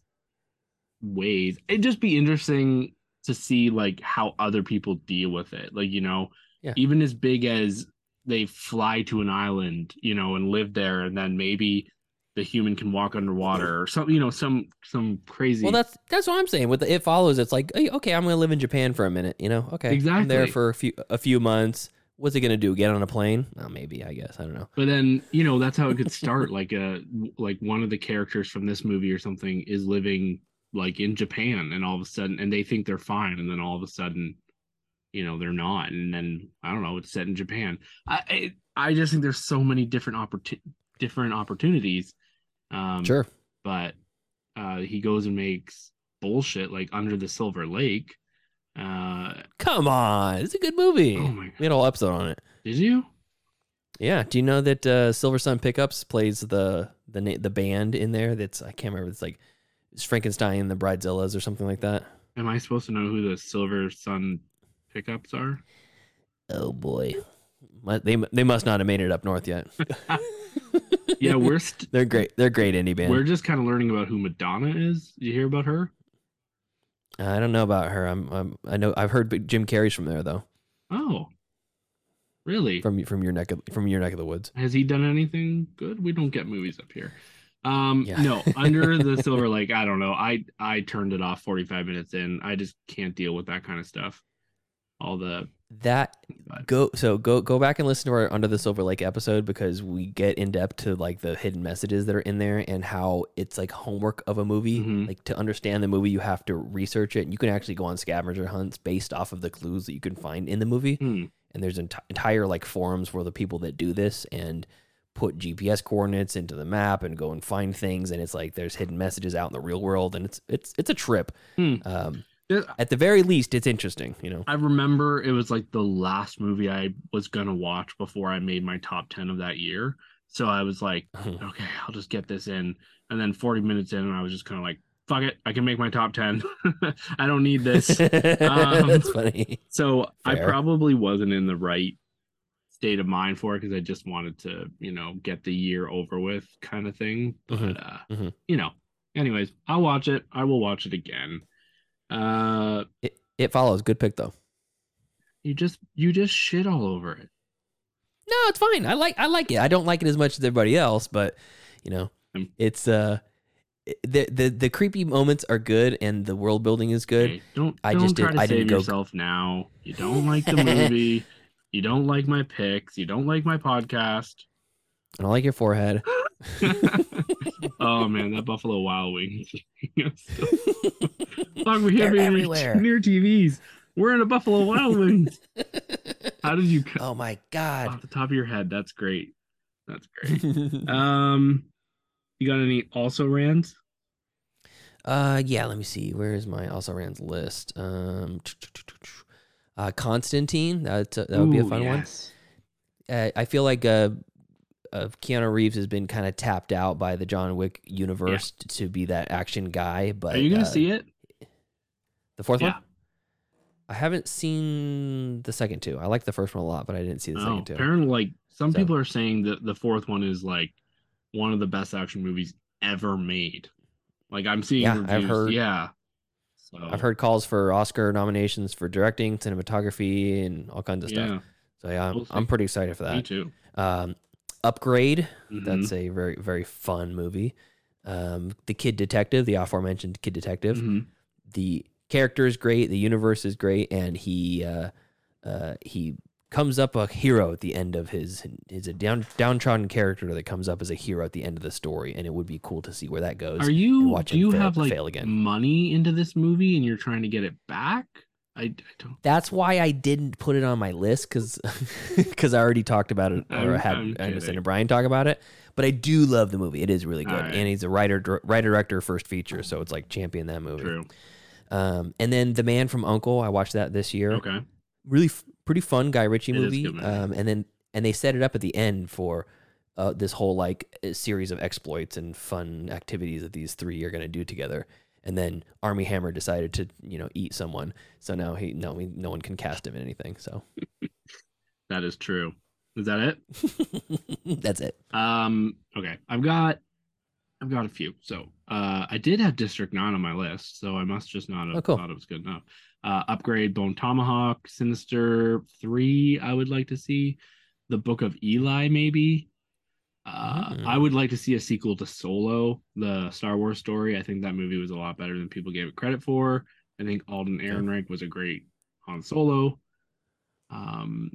ways it'd just be interesting to see like how other people deal with it like you know Yeah. even as big as they fly to an island you know and live there and then maybe the human can walk underwater or some you know some some crazy Well, that's that's what I'm saying. With the, it follows, it's like, okay, I'm gonna live in Japan for a minute. You know, okay, I'm there for a few a few months. What's it gonna do? Get on a plane? Well, maybe. I guess I don't know. But then, you know, that's how it could start. [laughs] like uh like one of the characters from this movie or something is living like in Japan and all of a sudden and they think they're fine and then all of a sudden, you know, they're not. And then I don't know, it's set in Japan. I I, I just think there's so many different opportu- different opportunities. Um Sure. but uh he goes and makes bullshit like under the silver lake. Uh Come on, it's a good movie. oh my We had a whole episode on it. did you? Yeah. Do you know that uh, Silver Sun Pickups plays the the na- the band in there? That's I can't remember. It's like it's Frankenstein and the Bridezillas or something like that. Am I supposed to know who the Silver Sun pickups are? Oh boy, they they must not have made it up north yet. [laughs] Yeah, we're st- [laughs] They're great. They're great indie band. we're just kind of learning about who Madonna is. Did you hear about her? I don't know about her. I'm, I'm I know I've heard Jim Carrey's from there though. Oh, really? From from your neck of from your neck of the woods. Has he done anything good? We don't get movies up here. Um, Yeah. no, Under [laughs] the Silver Lake. I don't know. I I turned it off 45 minutes in. I just can't deal with that kind of stuff. All the That go so go go back and listen to our Under the Silver Lake episode because we get in depth to like the hidden messages that are in there and how it's like homework of a movie. Mhm. Like to understand the movie, you have to research it. And you can actually go on scavenger hunts based off of the clues that you can find in the movie. Hmm. And there's enti- entire like forums for the people that do this and put GPS coordinates into the map and go and find things. And it's like there's hidden messages out in the real world, and it's it's it's a trip. Hmm. Um, at the very least, it's interesting. You know. I remember it was like the last movie I was gonna watch before I made my top 10 of that year. So I was like, [laughs] okay, I'll just get this in. And then 40 minutes in, and I was just kind of like, fuck it, I can make my top 10. [laughs] I don't need this. [laughs] Um, That's funny. So I probably wasn't in the right state of mind for it because I just wanted to, you know, get the year over with kind of thing. But Mhm, uh, mhm. you know, anyways, I'll watch it. I will watch it again. Uh It, it follows. Good pick though. you just you just shit all over it. No, it's fine. I like I like it. I don't like it as much as everybody else, but you know, it's uh the the the creepy moments are good and the world building is good. Okay, don't I don't just try did- to I save didn't go- yourself now. You don't like the [laughs] movie. You don't like my picks. You don't like my podcast. I don't like your forehead. [laughs] oh man, that Buffalo Wild Wings. [laughs] Fuck, we They're have any everywhere. near TVs. We're in a Buffalo Wild Wings. [laughs] How did you cut oh my god! off god. the top of your head? That's great. That's great. um, you got any also rants? Uh, yeah. Let me see. Where is my also rans list? Um, uh, Constantine. That that would be a fun yes. one. Uh, I feel like uh, uh, Keanu Reeves has been kind of tapped out by the John Wick universe t- to be that action guy. But Are you gonna uh, see it? the fourth Yeah. one? I haven't seen the second two. I like the first one a lot, but I didn't see the Oh, second two. apparently, like some So- people are saying that the fourth one is like one of the best action movies ever made. Like I'm seeing Yeah, I've heard- Yeah. So I've heard calls for Oscar nominations for directing, cinematography, and all kinds of stuff. Yeah, So yeah, We'll I'm, I'm pretty excited for that. me that. too. Um, Upgrade. Mhm. That's a very very fun movie. Um, the Kid Detective, the aforementioned Kid Detective. Mhm. The character is great. The universe is great, and he uh, uh, he comes up a hero at the end of his is a down downtrodden character that comes up as a hero at the end of the story, and it would be cool to see where that goes. Are you? Do you fail- have like money into this movie and you're trying to get it back? I, I don't. That's why I didn't put it on my list because because [laughs] I already talked about it or I'm- had I'm Anderson and Brian talk about it. But I do love the movie. It is really good, right. and he's a writer, writer director, first feature, so it's like champion that movie. True. Um, and then The Man from Uncle, I watched that this year. Okay. Really, f- pretty fun Guy Ritchie It is a movie. good. Um, and then and they set it up at the end for uh, this whole like series of exploits and fun activities that these three are going to do together. And then Armie Hammer decided to you know eat someone, so now he no no one can cast him in anything. So [laughs] That is true. Is that it? [laughs] that's it. Um. Okay. I've got. I've got a few. So, uh, I did have District Nine on my list, so I must just not have Oh, cool. thought it was good enough. Uh, upgrade Bone Tomahawk, Sinister Three. I would like to see the Book of Eli, maybe. Uh, Mm. I would like to see a sequel to Solo, the Star Wars story. I think that movie was a lot better than people gave it credit for. I think Alden Ehrenreich was a great Han Solo. Um,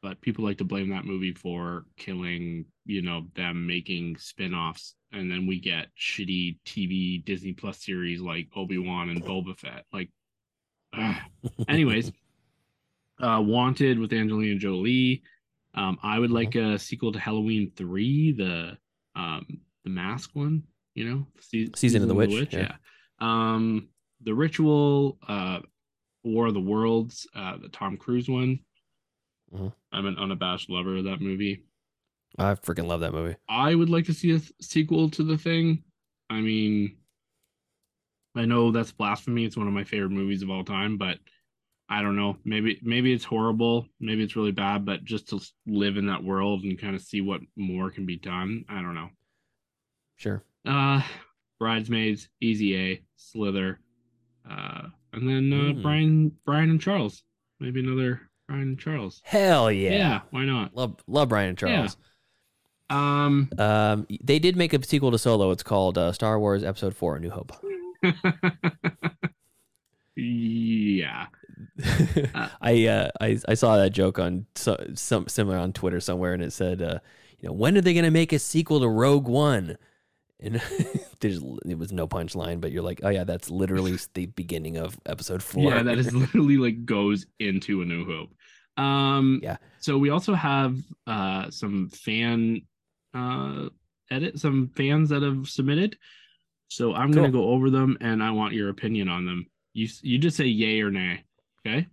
but people like to blame that movie for killing, you know, them making spin-offs and then we get shitty TV Disney Plus series like Obi-Wan and Boba Fett. Like [laughs] ugh. anyways, uh Wanted with Angelina Jolie. Um I would like a sequel to Halloween 3, the um the mask one, you know, Se- Season of the Witch, yeah. yeah. Um The Ritual, uh War of the Worlds, uh the Tom Cruise one. Mhm. I'm an unabashed lover of that movie. I freaking love that movie. I would like to see a th- sequel to the thing. I mean, I know that's blasphemy. It's one of my favorite movies of all time, but I don't know. Maybe maybe it's horrible. Maybe it's really bad. But just to live in that world and kind of see what more can be done. I don't know. Sure. Uh, bridesmaids, Easy A, Slither, uh, and then uh, Hmm. Brian Brian and Charles. Maybe another Brian and Charles. Hell yeah. Yeah, why not? Love love Brian and Charles. Yeah. Um, Um, they did make a sequel to Solo. It's called uh, Star Wars Episode Four: A New Hope. [laughs] yeah. [laughs] I uh, I I saw that joke on so, some similar on Twitter somewhere, and it said, uh, you know, when are they gonna make a sequel to Rogue One? And [laughs] there's it was no punchline, but you're like, oh yeah, that's literally the beginning of Episode Four. Yeah, that is [laughs] literally like goes into A New Hope. Um, Yeah. So we also have uh some fan uh edit, some fans that have submitted. So I'm gonna go over them, and I want your opinion on them. You you just say yay or nay. Okay.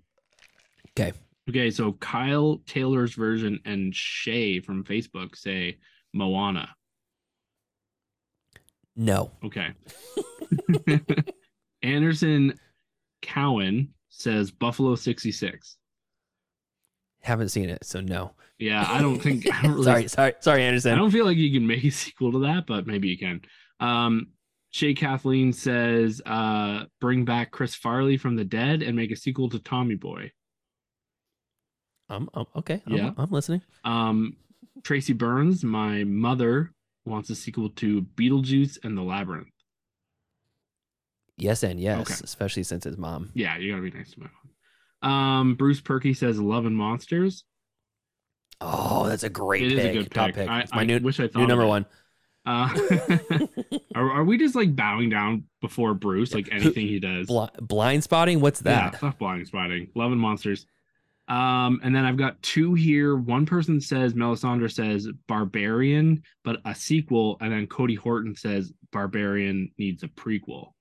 Okay. Okay. So Kyle Taylor's version and Shay from Facebook say Moana. no. Okay. [laughs] [laughs] Anderson Cowan says Buffalo 66. Haven't seen it, so no. Yeah, I don't think. I don't [laughs] really, sorry, sorry, sorry, Anderson. I don't feel like you can make a sequel to that, but maybe you can. Um, Shay Kathleen says, uh, bring back Chris Farley from the dead and make a sequel to Tommy Boy. I'm, I'm okay. I'm, Yeah. I'm listening. Um, Tracy Burns, my mother, wants a sequel to Beetlejuice and the Labyrinth. Yes and yes, Okay. especially since his mom. Yeah, you gotta be nice to my mom. Um, Bruce Perky says Love and Monsters. Oh, that's a great It is pick. a good pick. pick. I, It's my new, wish I thought new number one. Uh, [laughs] are, are we just like bowing down before Bruce? Like anything he does? Bli- Blindspotting. What's that? Yeah, fuck Blindspotting. Loving monsters. Um, and then I've got two here. One person says Melisandre says Barbarian, but a sequel, and then Cody Horton says Barbarian needs a prequel.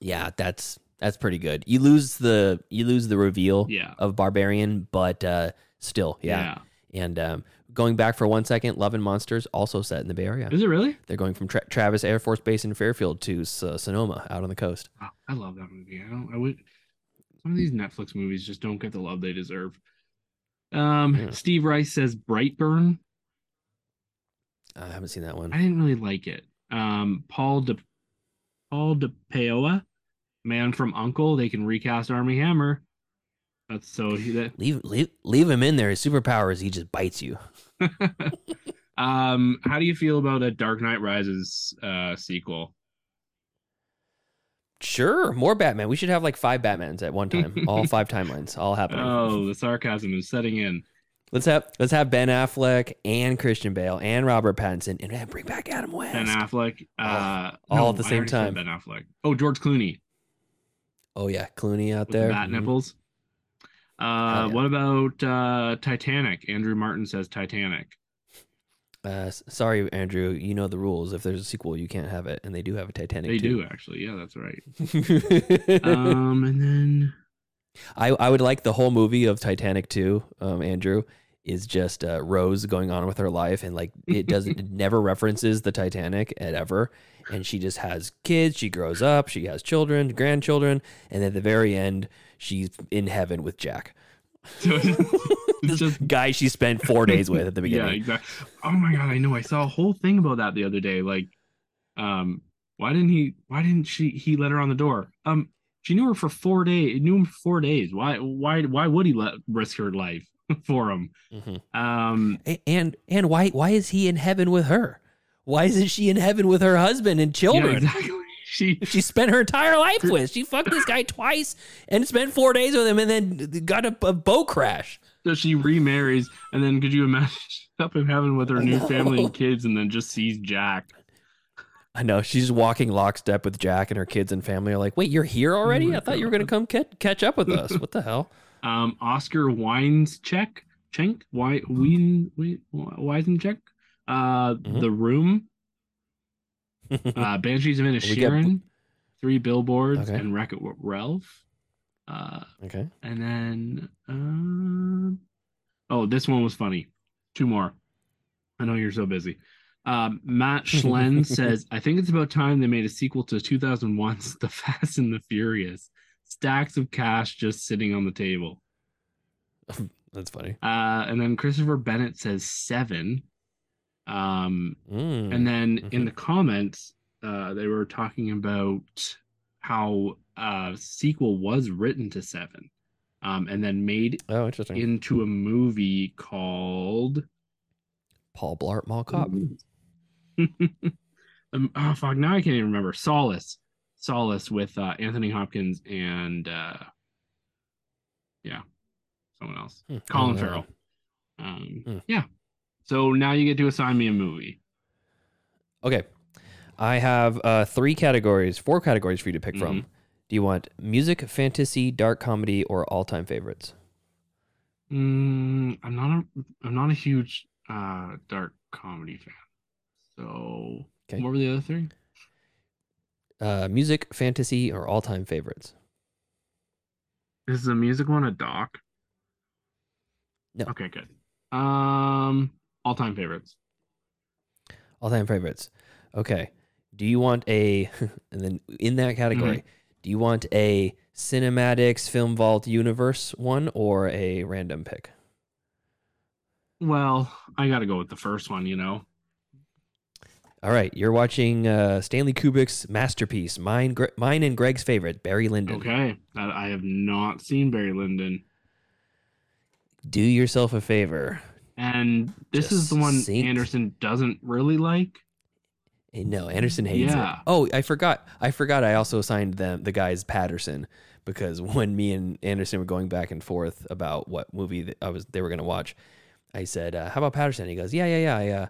Yeah, that's that's pretty good. You lose the you lose the reveal Yeah. of Barbarian, but uh, still, yeah. And um, going back for one second, Love and Monsters also set in the Bay Area. Is it really? They're going from Tra- Travis Air Force Base in Fairfield to S- Sonoma out on the coast. I love that movie. I don't. I would. Some of these Netflix movies just don't get the love they deserve. Um, Yeah. Steve Rice says Brightburn. I haven't seen that one. I didn't really like it. Um, Paul De Paul De Paola, man from Uncle. They can recast Armie Hammer. That's so he that. Leave leave leave him in there. His superpower is he just bites you. [laughs] um, how do you feel about a Dark Knight Rises uh sequel? Sure, more Batman. We should have like five Batmans at one time. All five [laughs] timelines, all happening. Oh, the sarcasm is setting in. Let's have let's have Ben Affleck and Christian Bale and Robert Pattinson and bring back Adam West. Ben Affleck. Uh, all at the same time. Ben Affleck. Oh, George Clooney oh yeah, Clooney out with there. the bat Mhm. nipples. Uh, yeah. what about uh Titanic? Andrew Martin says Titanic. Uh, sorry, Andrew. You know the rules. If there's a sequel, you can't have it, and they do have a Titanic. They too. do actually. Yeah, that's right. [laughs] um, and then I I would like the whole movie of Titanic too. Um, Andrew is just uh, Rose going on with her life, and like it doesn't, [laughs] it never references the Titanic at ever. And she just has kids. She grows up. She has children, grandchildren, and at the very end, she's in heaven with Jack, [laughs] so this just guy she spent four days with at the [laughs] beginning. yeah, exactly. Oh my god, I know. I saw a whole thing about that the other day. Like, um, why didn't he? Why didn't she? He let her on the door. Um, she knew her for four days. Knew him for four days. Why? Why? Why would he let risk her life [laughs] for him? Mhm. Um, And and why why is he in heaven with her? Why isn't she in heaven with her husband and children? yeah, exactly. She [laughs] She spent her entire life with. She fucked this guy twice and spent four days with him, and then got a, a boat crash. so she remarries, and then could you imagine [laughs] up in heaven with her new family and kids, and then just sees Jack? I know she's walking lockstep with Jack, and her kids and family are like, "Wait, you're here already? I thought you were gonna come catch catch up with us. What the hell?" [laughs] Um, Oscar Wines check Chenk Why Wien Weisencheck. Uh, Mhm. The Room. [laughs] Uh, Banshees of We got- Three Billboards Okay. and Wreck It Ralph. Uh, okay. and then um, oh, this one was funny. Two more. I know you're so busy. Um, Matt Schlen [laughs] says, "I think it's about time they made a sequel to 2001's The Fast and the Furious. Stacks of cash just sitting on the table." [laughs] That's funny. Uh, and then Christopher Bennett says seven. Um, Mm. and then in mhm. the comments, uh, they were talking about how uh sequel was written to seven, um, and then made oh, interesting. into a movie called Paul Blart Mall Cop. [laughs] um, oh fuck now I can't even remember Solace Solace with uh, Anthony Hopkins and uh, yeah someone else Hmm, Colin. Farrell um, Hmm. yeah so now you get to assign me a movie Okay. I have uh, three categories, four categories for you to pick Mhm. from. Do you want music, fantasy, dark comedy, or all time favorites? mm, I'm not a I'm not a huge uh, dark comedy fan so Okay. what were the other three Uh, music, fantasy, or all time favorites? is the music one a doc No. okay good um all time favorites All time favorites. Okay. Do you want a, [laughs] and then in that category, do you want a cinematics film vault universe one or a random pick? Well, I got to go with the first one, you know. All right. You're watching uh, Stanley Kubrick's masterpiece, mine, Gre- mine and Greg's favorite, Barry Lyndon. Okay. I, I have not seen Barry Lyndon. Do yourself a favor. And this is the one. Anderson doesn't really like. Eh, No, Anderson hates Yeah. it. Oh, I forgot. I forgot. I also assigned them the guys Patterson because [laughs] when me and Anderson were going back and forth about what movie I was they were going to watch, I said, uh, "How about Patterson?" He goes, "Yeah, yeah, yeah. I, uh,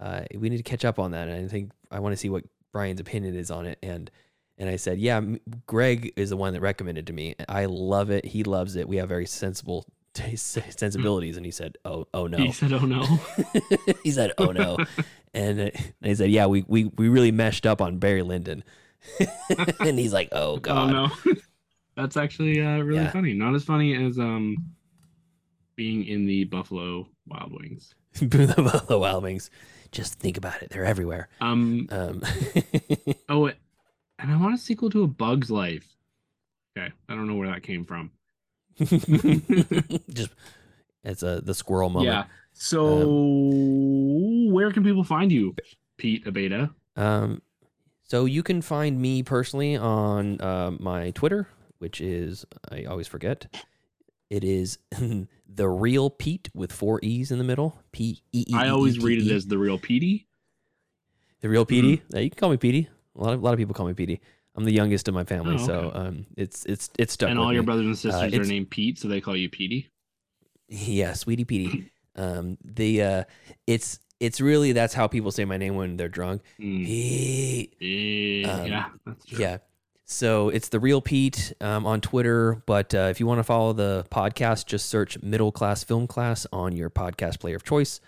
uh, we need to catch up on that." And I think I want to see what Brian's opinion is on it. And and I said, "Yeah, Greg is the one that recommended to me. I love it. He loves it. We have very sensible [laughs] sensibilities." And he said, "Oh, oh no." He said, "Oh no." [laughs] he said, "Oh no," [laughs] and, and I said, "Yeah, we we we really meshed up on Barry Lyndon." and he's like, "Oh god. oh no. That's actually uh, really Yeah. funny. Not as funny as um being in the Buffalo Wild Wings. the Buffalo Wild Wings. Just think about it; they're everywhere. Um. Um, Oh, and I want a sequel to A Bug's Life. Okay, I don't know where that came from. [laughs] just it's a the squirrel moment. Yeah. So, where can people find you, Pete Abeyta? Um, so you can find me personally on uh, my Twitter, which is I always forget. It is [laughs] the real Pete with four e's in the middle. P E E. I always read it as the real Petey. the real Petey. Uh, you can call me Petey. A lot of a lot of people call me Petey. I'm the youngest of my family, Oh, so um, it's it's it's stuck. and all your me. brothers and sisters are named Pete, so they call you Petey. Yeah, sweetie Petey. [laughs] um, the uh, it's it's really that's how people say my name when they're drunk. Mm. Pete. Eh, Um, yeah, that's true. Yeah. So it's the real Pete um, on Twitter. But uh, if you want to follow the podcast, just search Middle Class Film Class on your podcast player of choice.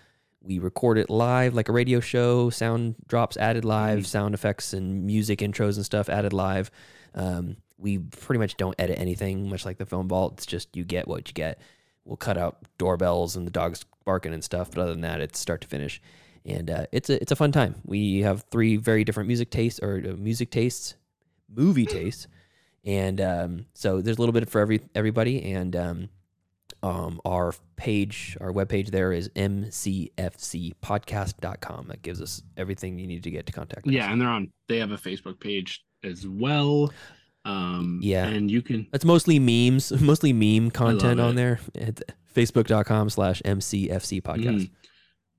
We record it live like a radio show, sound drops added live, sound effects and music intros and stuff added live. Um, we pretty much don't edit anything, much like the Film Vault. It's just you get what you get. We'll cut out doorbells and the dogs barking and stuff, but other than that, it's start to finish. And uh, it's a it's a fun time. We have three very different music tastes or uh, music tastes, movie tastes, and um, so there's a little bit for every everybody. And um, um, our page, our webpage there is mcfcpodcast.com. That gives us everything you need to get to contact us. Yeah, and they're on. They have a Facebook page as well. Um, Yeah. and you can. That's mostly memes, [laughs] mostly meme content on there. Facebook.com slash mcfc podcast.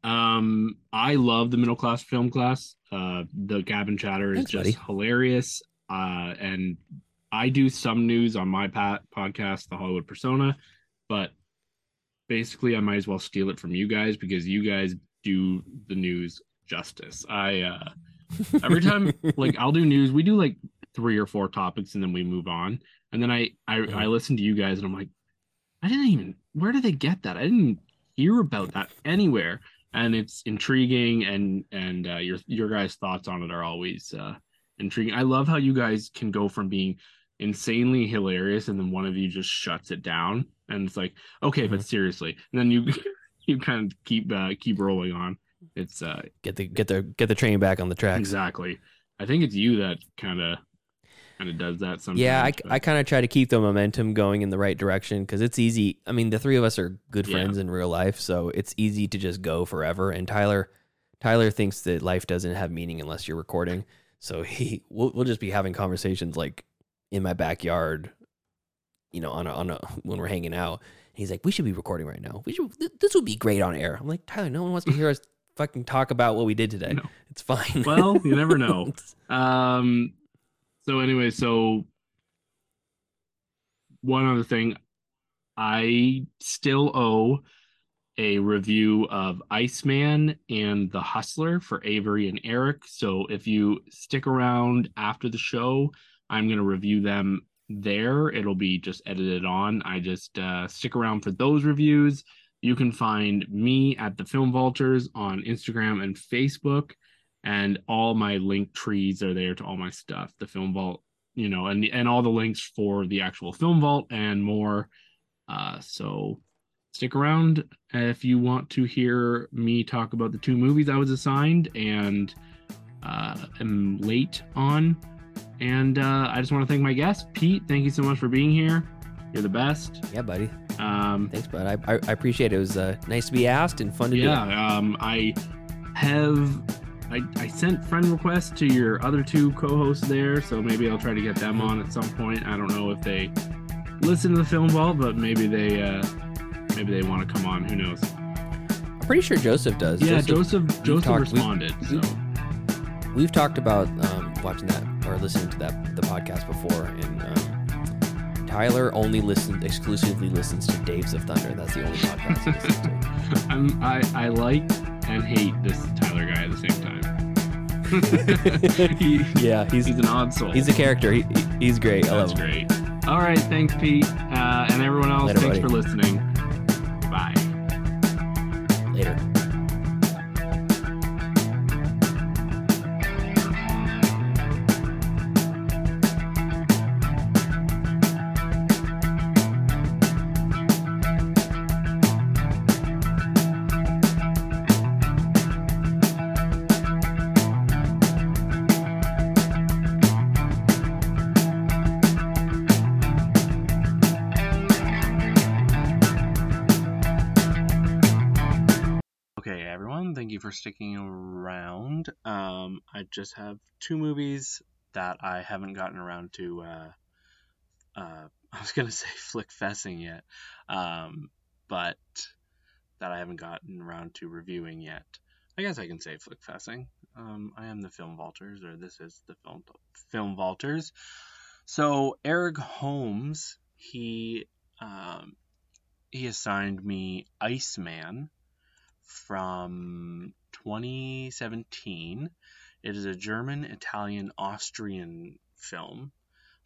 Mhm. Um, I love the middle class film class. Uh, the Gab and chatter is Thanks, just buddy. hilarious. Uh, and I do some news on my pat podcast, The Hollywood Persona, but basically, I might as well steal it from you guys because you guys do the news justice. I uh, every time [laughs] like I'll do news, we do like three or four topics and then we move on. And then I I. I listen to you guys and I'm like, I didn't even where did they get that? I didn't hear about that anywhere. And it's intriguing and and uh, your your guys' thoughts on it are always uh, intriguing. I love how you guys can go from being insanely hilarious and then one of you just shuts it down and it's like okay but seriously and then you [laughs] you kind of keep uh, keep rolling on it's uh Get the get the get the train back on the tracks. exactly i think it's you that kind of kind of does that sometimes Yeah, I, but- I kind of try to keep the momentum going in the right direction because it's easy. I mean, the three of us are good Yeah. friends in real life, so it's easy to just go forever. And Tyler, Tyler thinks that life doesn't have meaning unless you're recording. So he, we'll, we'll just be having conversations like in my backyard, you know, on a, on a [laughs] when we're hanging out. He's like, "We should be recording right now. We should. th- This would be great on air." I'm like, Tyler, no one wants to hear us [laughs] fucking talk about what we did today. No. It's fine. [laughs] Well, you never know. Um. So anyway, so one other thing, I still owe a review of Iceman and The Hustler for Avery and Eric. So if you stick around after the show, I'm gonna review them there. It'll be just edited on. I just uh, stick around for those reviews. You can find me at the Film Vaulters on Instagram and Facebook and all my link trees are there to all my stuff the film vault you know and and all the links for the actual film vault and more uh so stick around if you want to hear me talk about the two movies i was assigned and uh am late on and uh i just want to thank my guest pete thank you so much for being here you're the best yeah, buddy. um Thanks, bud. I, I, I appreciate it. It was uh, nice to be asked and fun to do. yeah um i have I, I sent friend requests to your other two co-hosts there so maybe i'll try to get them on at some point i don't know if they listen to the film vault but maybe they uh maybe they want to come on who knows I'm pretty sure Joseph does. yeah joseph joseph, talked- we- responded so We've talked about um, watching that or listening to that the podcast before, and um, Tyler only listens exclusively listens to Daves of Thunder. That's the only podcast he listens to. [laughs] I'm, I I like and hate this Tyler guy at the same time. [laughs] he, yeah, he's he's an odd soul. he's a character. He, he's great. I That's love him. great. All right, thanks, Pete, uh, and everyone else. Later, thanks buddy. for listening. Bye. Later. For sticking around. Um, I just have two movies that I haven't gotten around to. Uh, uh, [laughs] I was gonna say flick fessing yet, um, but that I haven't gotten around to reviewing yet. I guess I can say flick fessing. Um, I am the Film Vaulters, or this is the Film Film Vaulters. So Eric Holmes, he um, he assigned me Iceman from 2017. It is a German, Italian, Austrian film.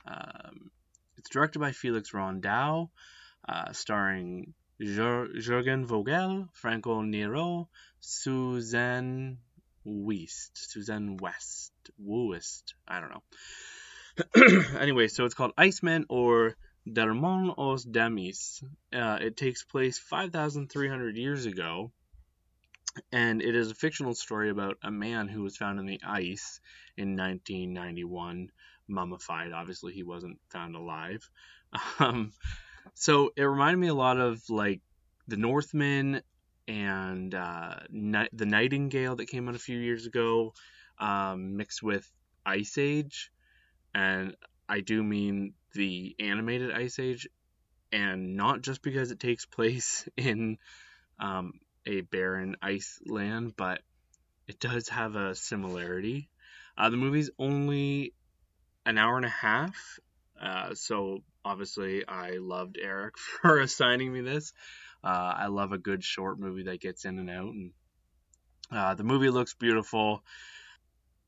Um, it's directed by Felix Randau, uh, starring Jürgen Vogel, Franco Nero, Suzanne West, Suzanne West, West, I don't know. [clears throat] anyway, so it's called Iceman or Der Mann aus dem Eis. Uh, it takes place 5,300 years ago and it is a fictional story about a man who was found in the ice in 1991, mummified. Obviously, he wasn't found alive. [laughs] Um, so it reminded me a lot of like the Northmen and uh, Ni- the Nightingale that came out a few years ago, um, mixed with Ice Age, and I do mean the animated Ice Age, and not just because it takes place [laughs] in um, a barren ice land, but it does have a similarity. Uh, the movie's only an hour and a half, uh, so obviously I loved Eric [laughs] for assigning me this. Uh, I love a good short movie that gets in and out, and uh, the movie looks beautiful.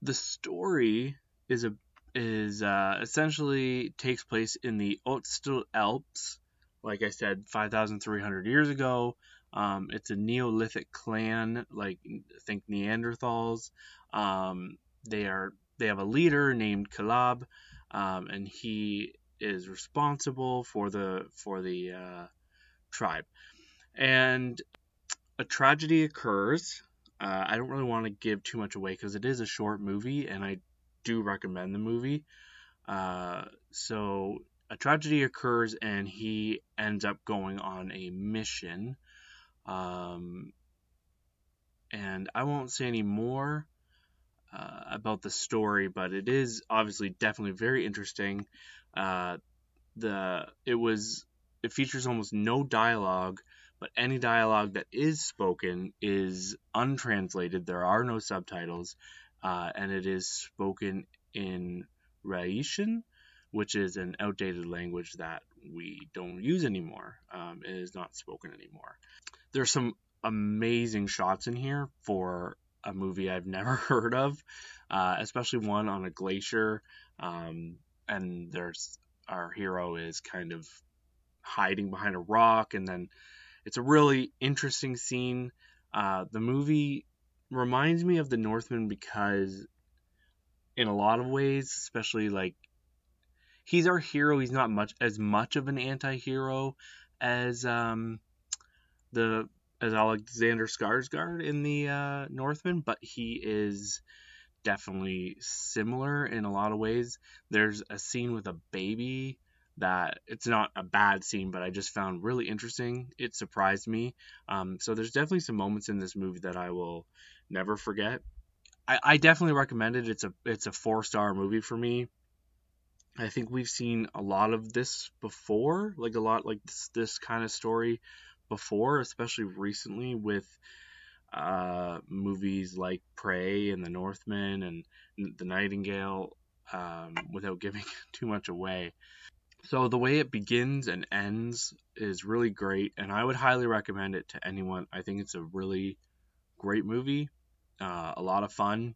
The story is a is uh, essentially takes place in the Ötztal Alps, like I said, 5,300 years ago. Um, it's a Neolithic clan, like think Neanderthals. Um, they are they have a leader named Kalab, um, and he is responsible for the for the uh, tribe. And a tragedy occurs. Uh, I don't really want to give too much away because it is a short movie, and I do recommend the movie. Uh, so a tragedy occurs, and he ends up going on a mission. Um, and I won't say any more uh, about the story, but it is obviously definitely very interesting. Uh, the it was it features almost no dialogue, but any dialogue that is spoken is untranslated. There are no subtitles, uh, and it is spoken in Raetian, which is an outdated language that we don't use anymore. Um, it is not spoken anymore. There's some amazing shots in here for a movie I've [laughs] never heard of, uh, especially one on a glacier. Um, and there's our hero is kind of hiding behind a rock, and then it's a really interesting scene. Uh, the movie reminds me of The Northman because, in a lot of ways, especially like he's our hero. He's not much as much of an anti-hero as um, the as Alexander Skarsgård in the uh, Northman, but he is definitely similar in a lot of ways. There's a scene with a baby that it's not a bad scene, but I just found really interesting. It surprised me. Um, so there's definitely some moments in this movie that I will never forget. I, I definitely recommend it. It's a it's a four star movie for me. I think we've seen a lot of this before, like a lot like this, this kind of story before, especially recently with uh, movies like Prey and The Northman and The Nightingale. Um, without giving [laughs] too much away, So the way it begins and ends is really great, and I would highly recommend it to anyone. I think it's a really great movie, uh, a lot of fun,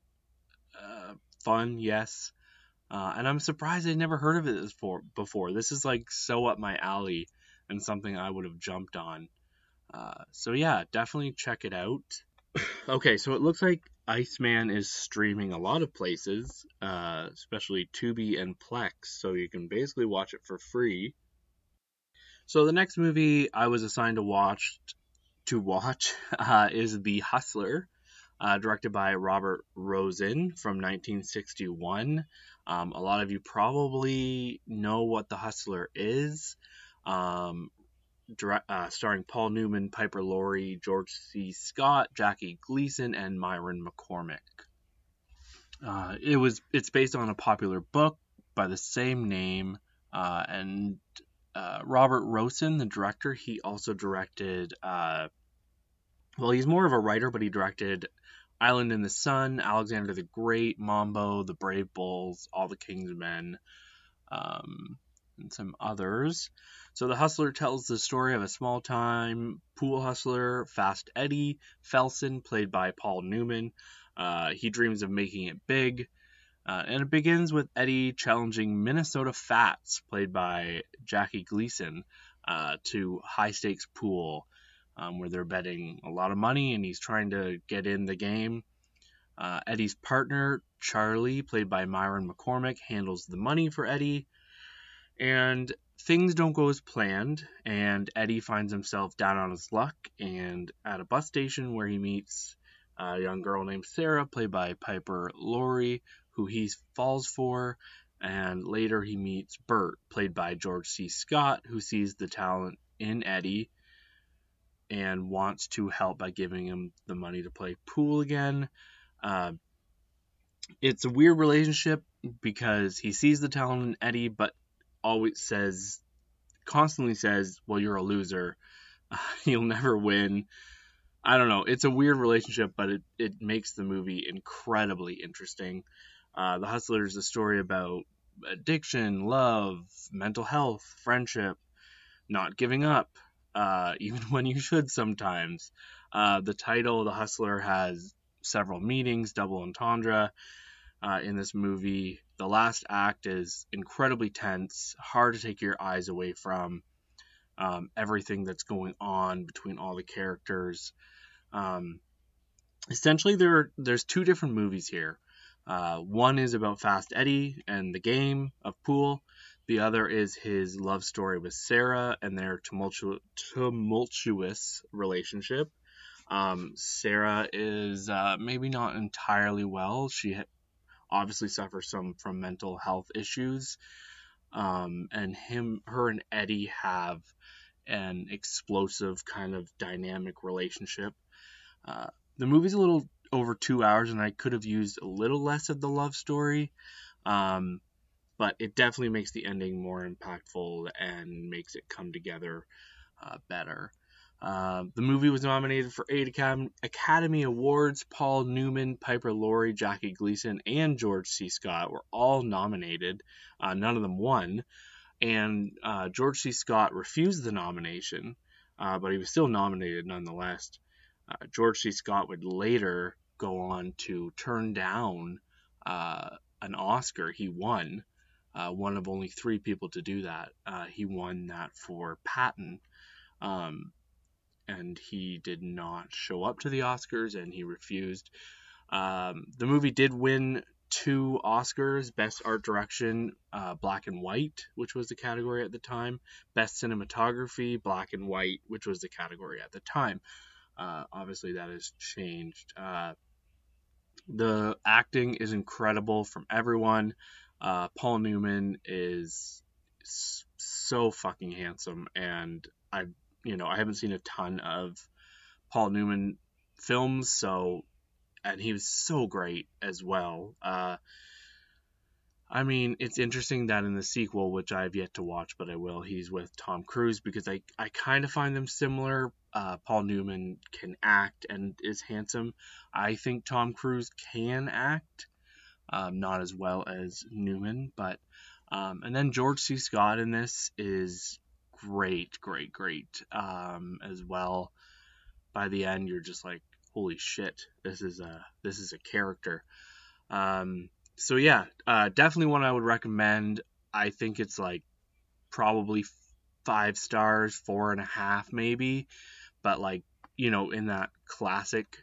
uh, fun, yes, uh, and I'm surprised I'd never heard of it before. Before this is like so up my alley and something I would have jumped on. Uh, so yeah, definitely check it out. [coughs] okay, so it looks like Iceman is streaming a lot of places, uh, especially Tubi and Plex, so you can basically watch it for free. So the next movie I was assigned to watch to watch [laughs] uh, is The Hustler, uh, directed by Robert Rossen from 1961. Um, a lot of you probably know what The Hustler is. Um, uh, starring Paul Newman, Piper Laurie, George C. Scott, Jackie Gleason, and Myron McCormick. Uh, it was it's based on a popular book by the same name, uh, and uh, Robert Rossen, the director, he also directed. Uh, well, he's more of a writer, but he directed Island in the Sun, Alexander the Great, Mambo, The Brave Bulls, All the King's Men, um, and some others. So the hustler tells the story of a small time pool hustler, Fast Eddie Felson, played by Paul Newman. Uh, he dreams of making it big. Uh, and it begins with Eddie challenging Minnesota Fats, played by Jackie Gleason, uh, to high stakes pool, um, where they're betting a lot of money and he's trying to get in the game. Uh, Eddie's partner, Charlie, played by Myron McCormick, handles the money for Eddie. And things don't go as planned, and Eddie finds himself down on his luck and at a bus station where he meets a young girl named Sarah, played by Piper Laurie, who he falls for. And later he meets Bert, played by George C. Scott, who sees the talent in Eddie and wants to help by giving him the money to play pool again. Uh, it's a weird relationship because he sees the talent in Eddie, but always says, constantly says, well, you're a loser. Uh, [laughs] you'll never win. I don't know. It's a weird relationship, but it, it makes the movie incredibly interesting. Uh, the Hustler is a story about addiction, love, mental health, friendship, not giving up, uh, [laughs] even when you should sometimes. Uh, the title, The Hustler, has several meanings, double entendre uh, in this movie. The last act is incredibly tense, hard to take your eyes away from um, everything that's going on between all the characters. Um, essentially, there there's two different movies here. Uh, one is about Fast Eddie and the game of pool. The other is his love story with Sarah and their tumultu- tumultuous relationship. Um, Sarah is uh, maybe not entirely well. She obviously suffers some from mental health issues. Um, and him, her, and Eddie have an explosive kind of dynamic relationship. Uh, the movie's a little over two hours, and I could have used a little less of the love story, um, but it definitely makes the ending more impactful and makes it come together uh, better. Uh, the movie was nominated for eight Academy Awards. Paul Newman, Piper Laurie, Jackie Gleason, and George C. Scott were all nominated. Uh, none of them won. And uh, George C. Scott refused the nomination, uh, but he was still nominated nonetheless. Uh, George C. Scott would later go on to turn down an Oscar. He won, one of only three people to do that. he won that for Patton. Um, and he did not show up to the Oscars and he refused. Um, the movie did win two Oscars Best Art Direction, uh, Black and White, which was the category at the time, Best Cinematography, Black and White, which was the category at the time. Uh, obviously, that has changed. Uh, the acting is incredible from everyone. Uh, Paul Newman is so fucking handsome, and I you know, I haven't seen a ton of Paul Newman films, so and he was so great as well. Uh, I mean, it's interesting that in the sequel, which I've yet to watch, but I will, he's with Tom Cruise because I, I kind of find them similar. Uh, Paul Newman can act and is handsome. I think Tom Cruise can act, um, not as well as Newman, but Um, and then George C. Scott in this is great, great, great um, as well. By the end, you're just like, holy shit, this is a this is a character. Um, so yeah, uh, definitely one I would recommend. I think it's like probably five stars, four and a half maybe, but like you know in that classic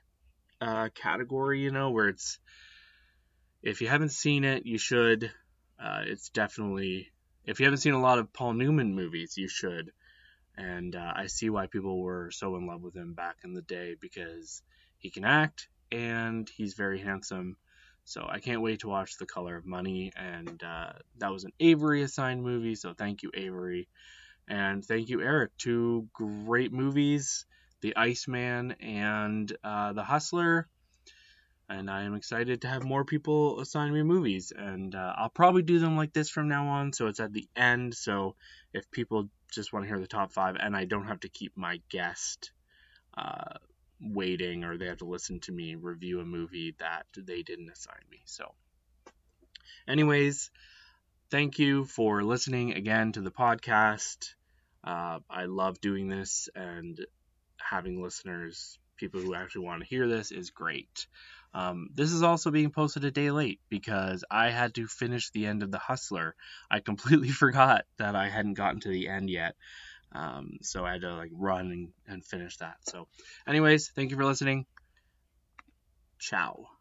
uh, category, you know where it's if you haven't seen it, you should. Uh, it's definitely if you haven't seen a lot of Paul Newman movies, you should. And uh, I see why people were so in love with him back in the day because he can act and he's very handsome. So I can't wait to watch The Color of Money. And uh, that was an Avery assigned movie. So thank you, Avery. And thank you, Eric. Two great movies The Iceman and uh, The Hustler. And I am excited to have more people assign me movies. And uh, I'll probably do them like this from now on. So it's at the end. So if people just want to hear the top five and I don't have to keep my guest uh, waiting or they have to listen to me review a movie that they didn't assign me. So, anyways, thank you for listening again to the podcast. Uh, I love doing this and having listeners, people who actually want to hear this, is great. Um, this is also being posted a day late because I had to finish the end of The Hustler. I completely [laughs] forgot that I hadn't gotten to the end yet. Um, so I had to like run and, and finish that. So, anyways, thank you for listening. Ciao.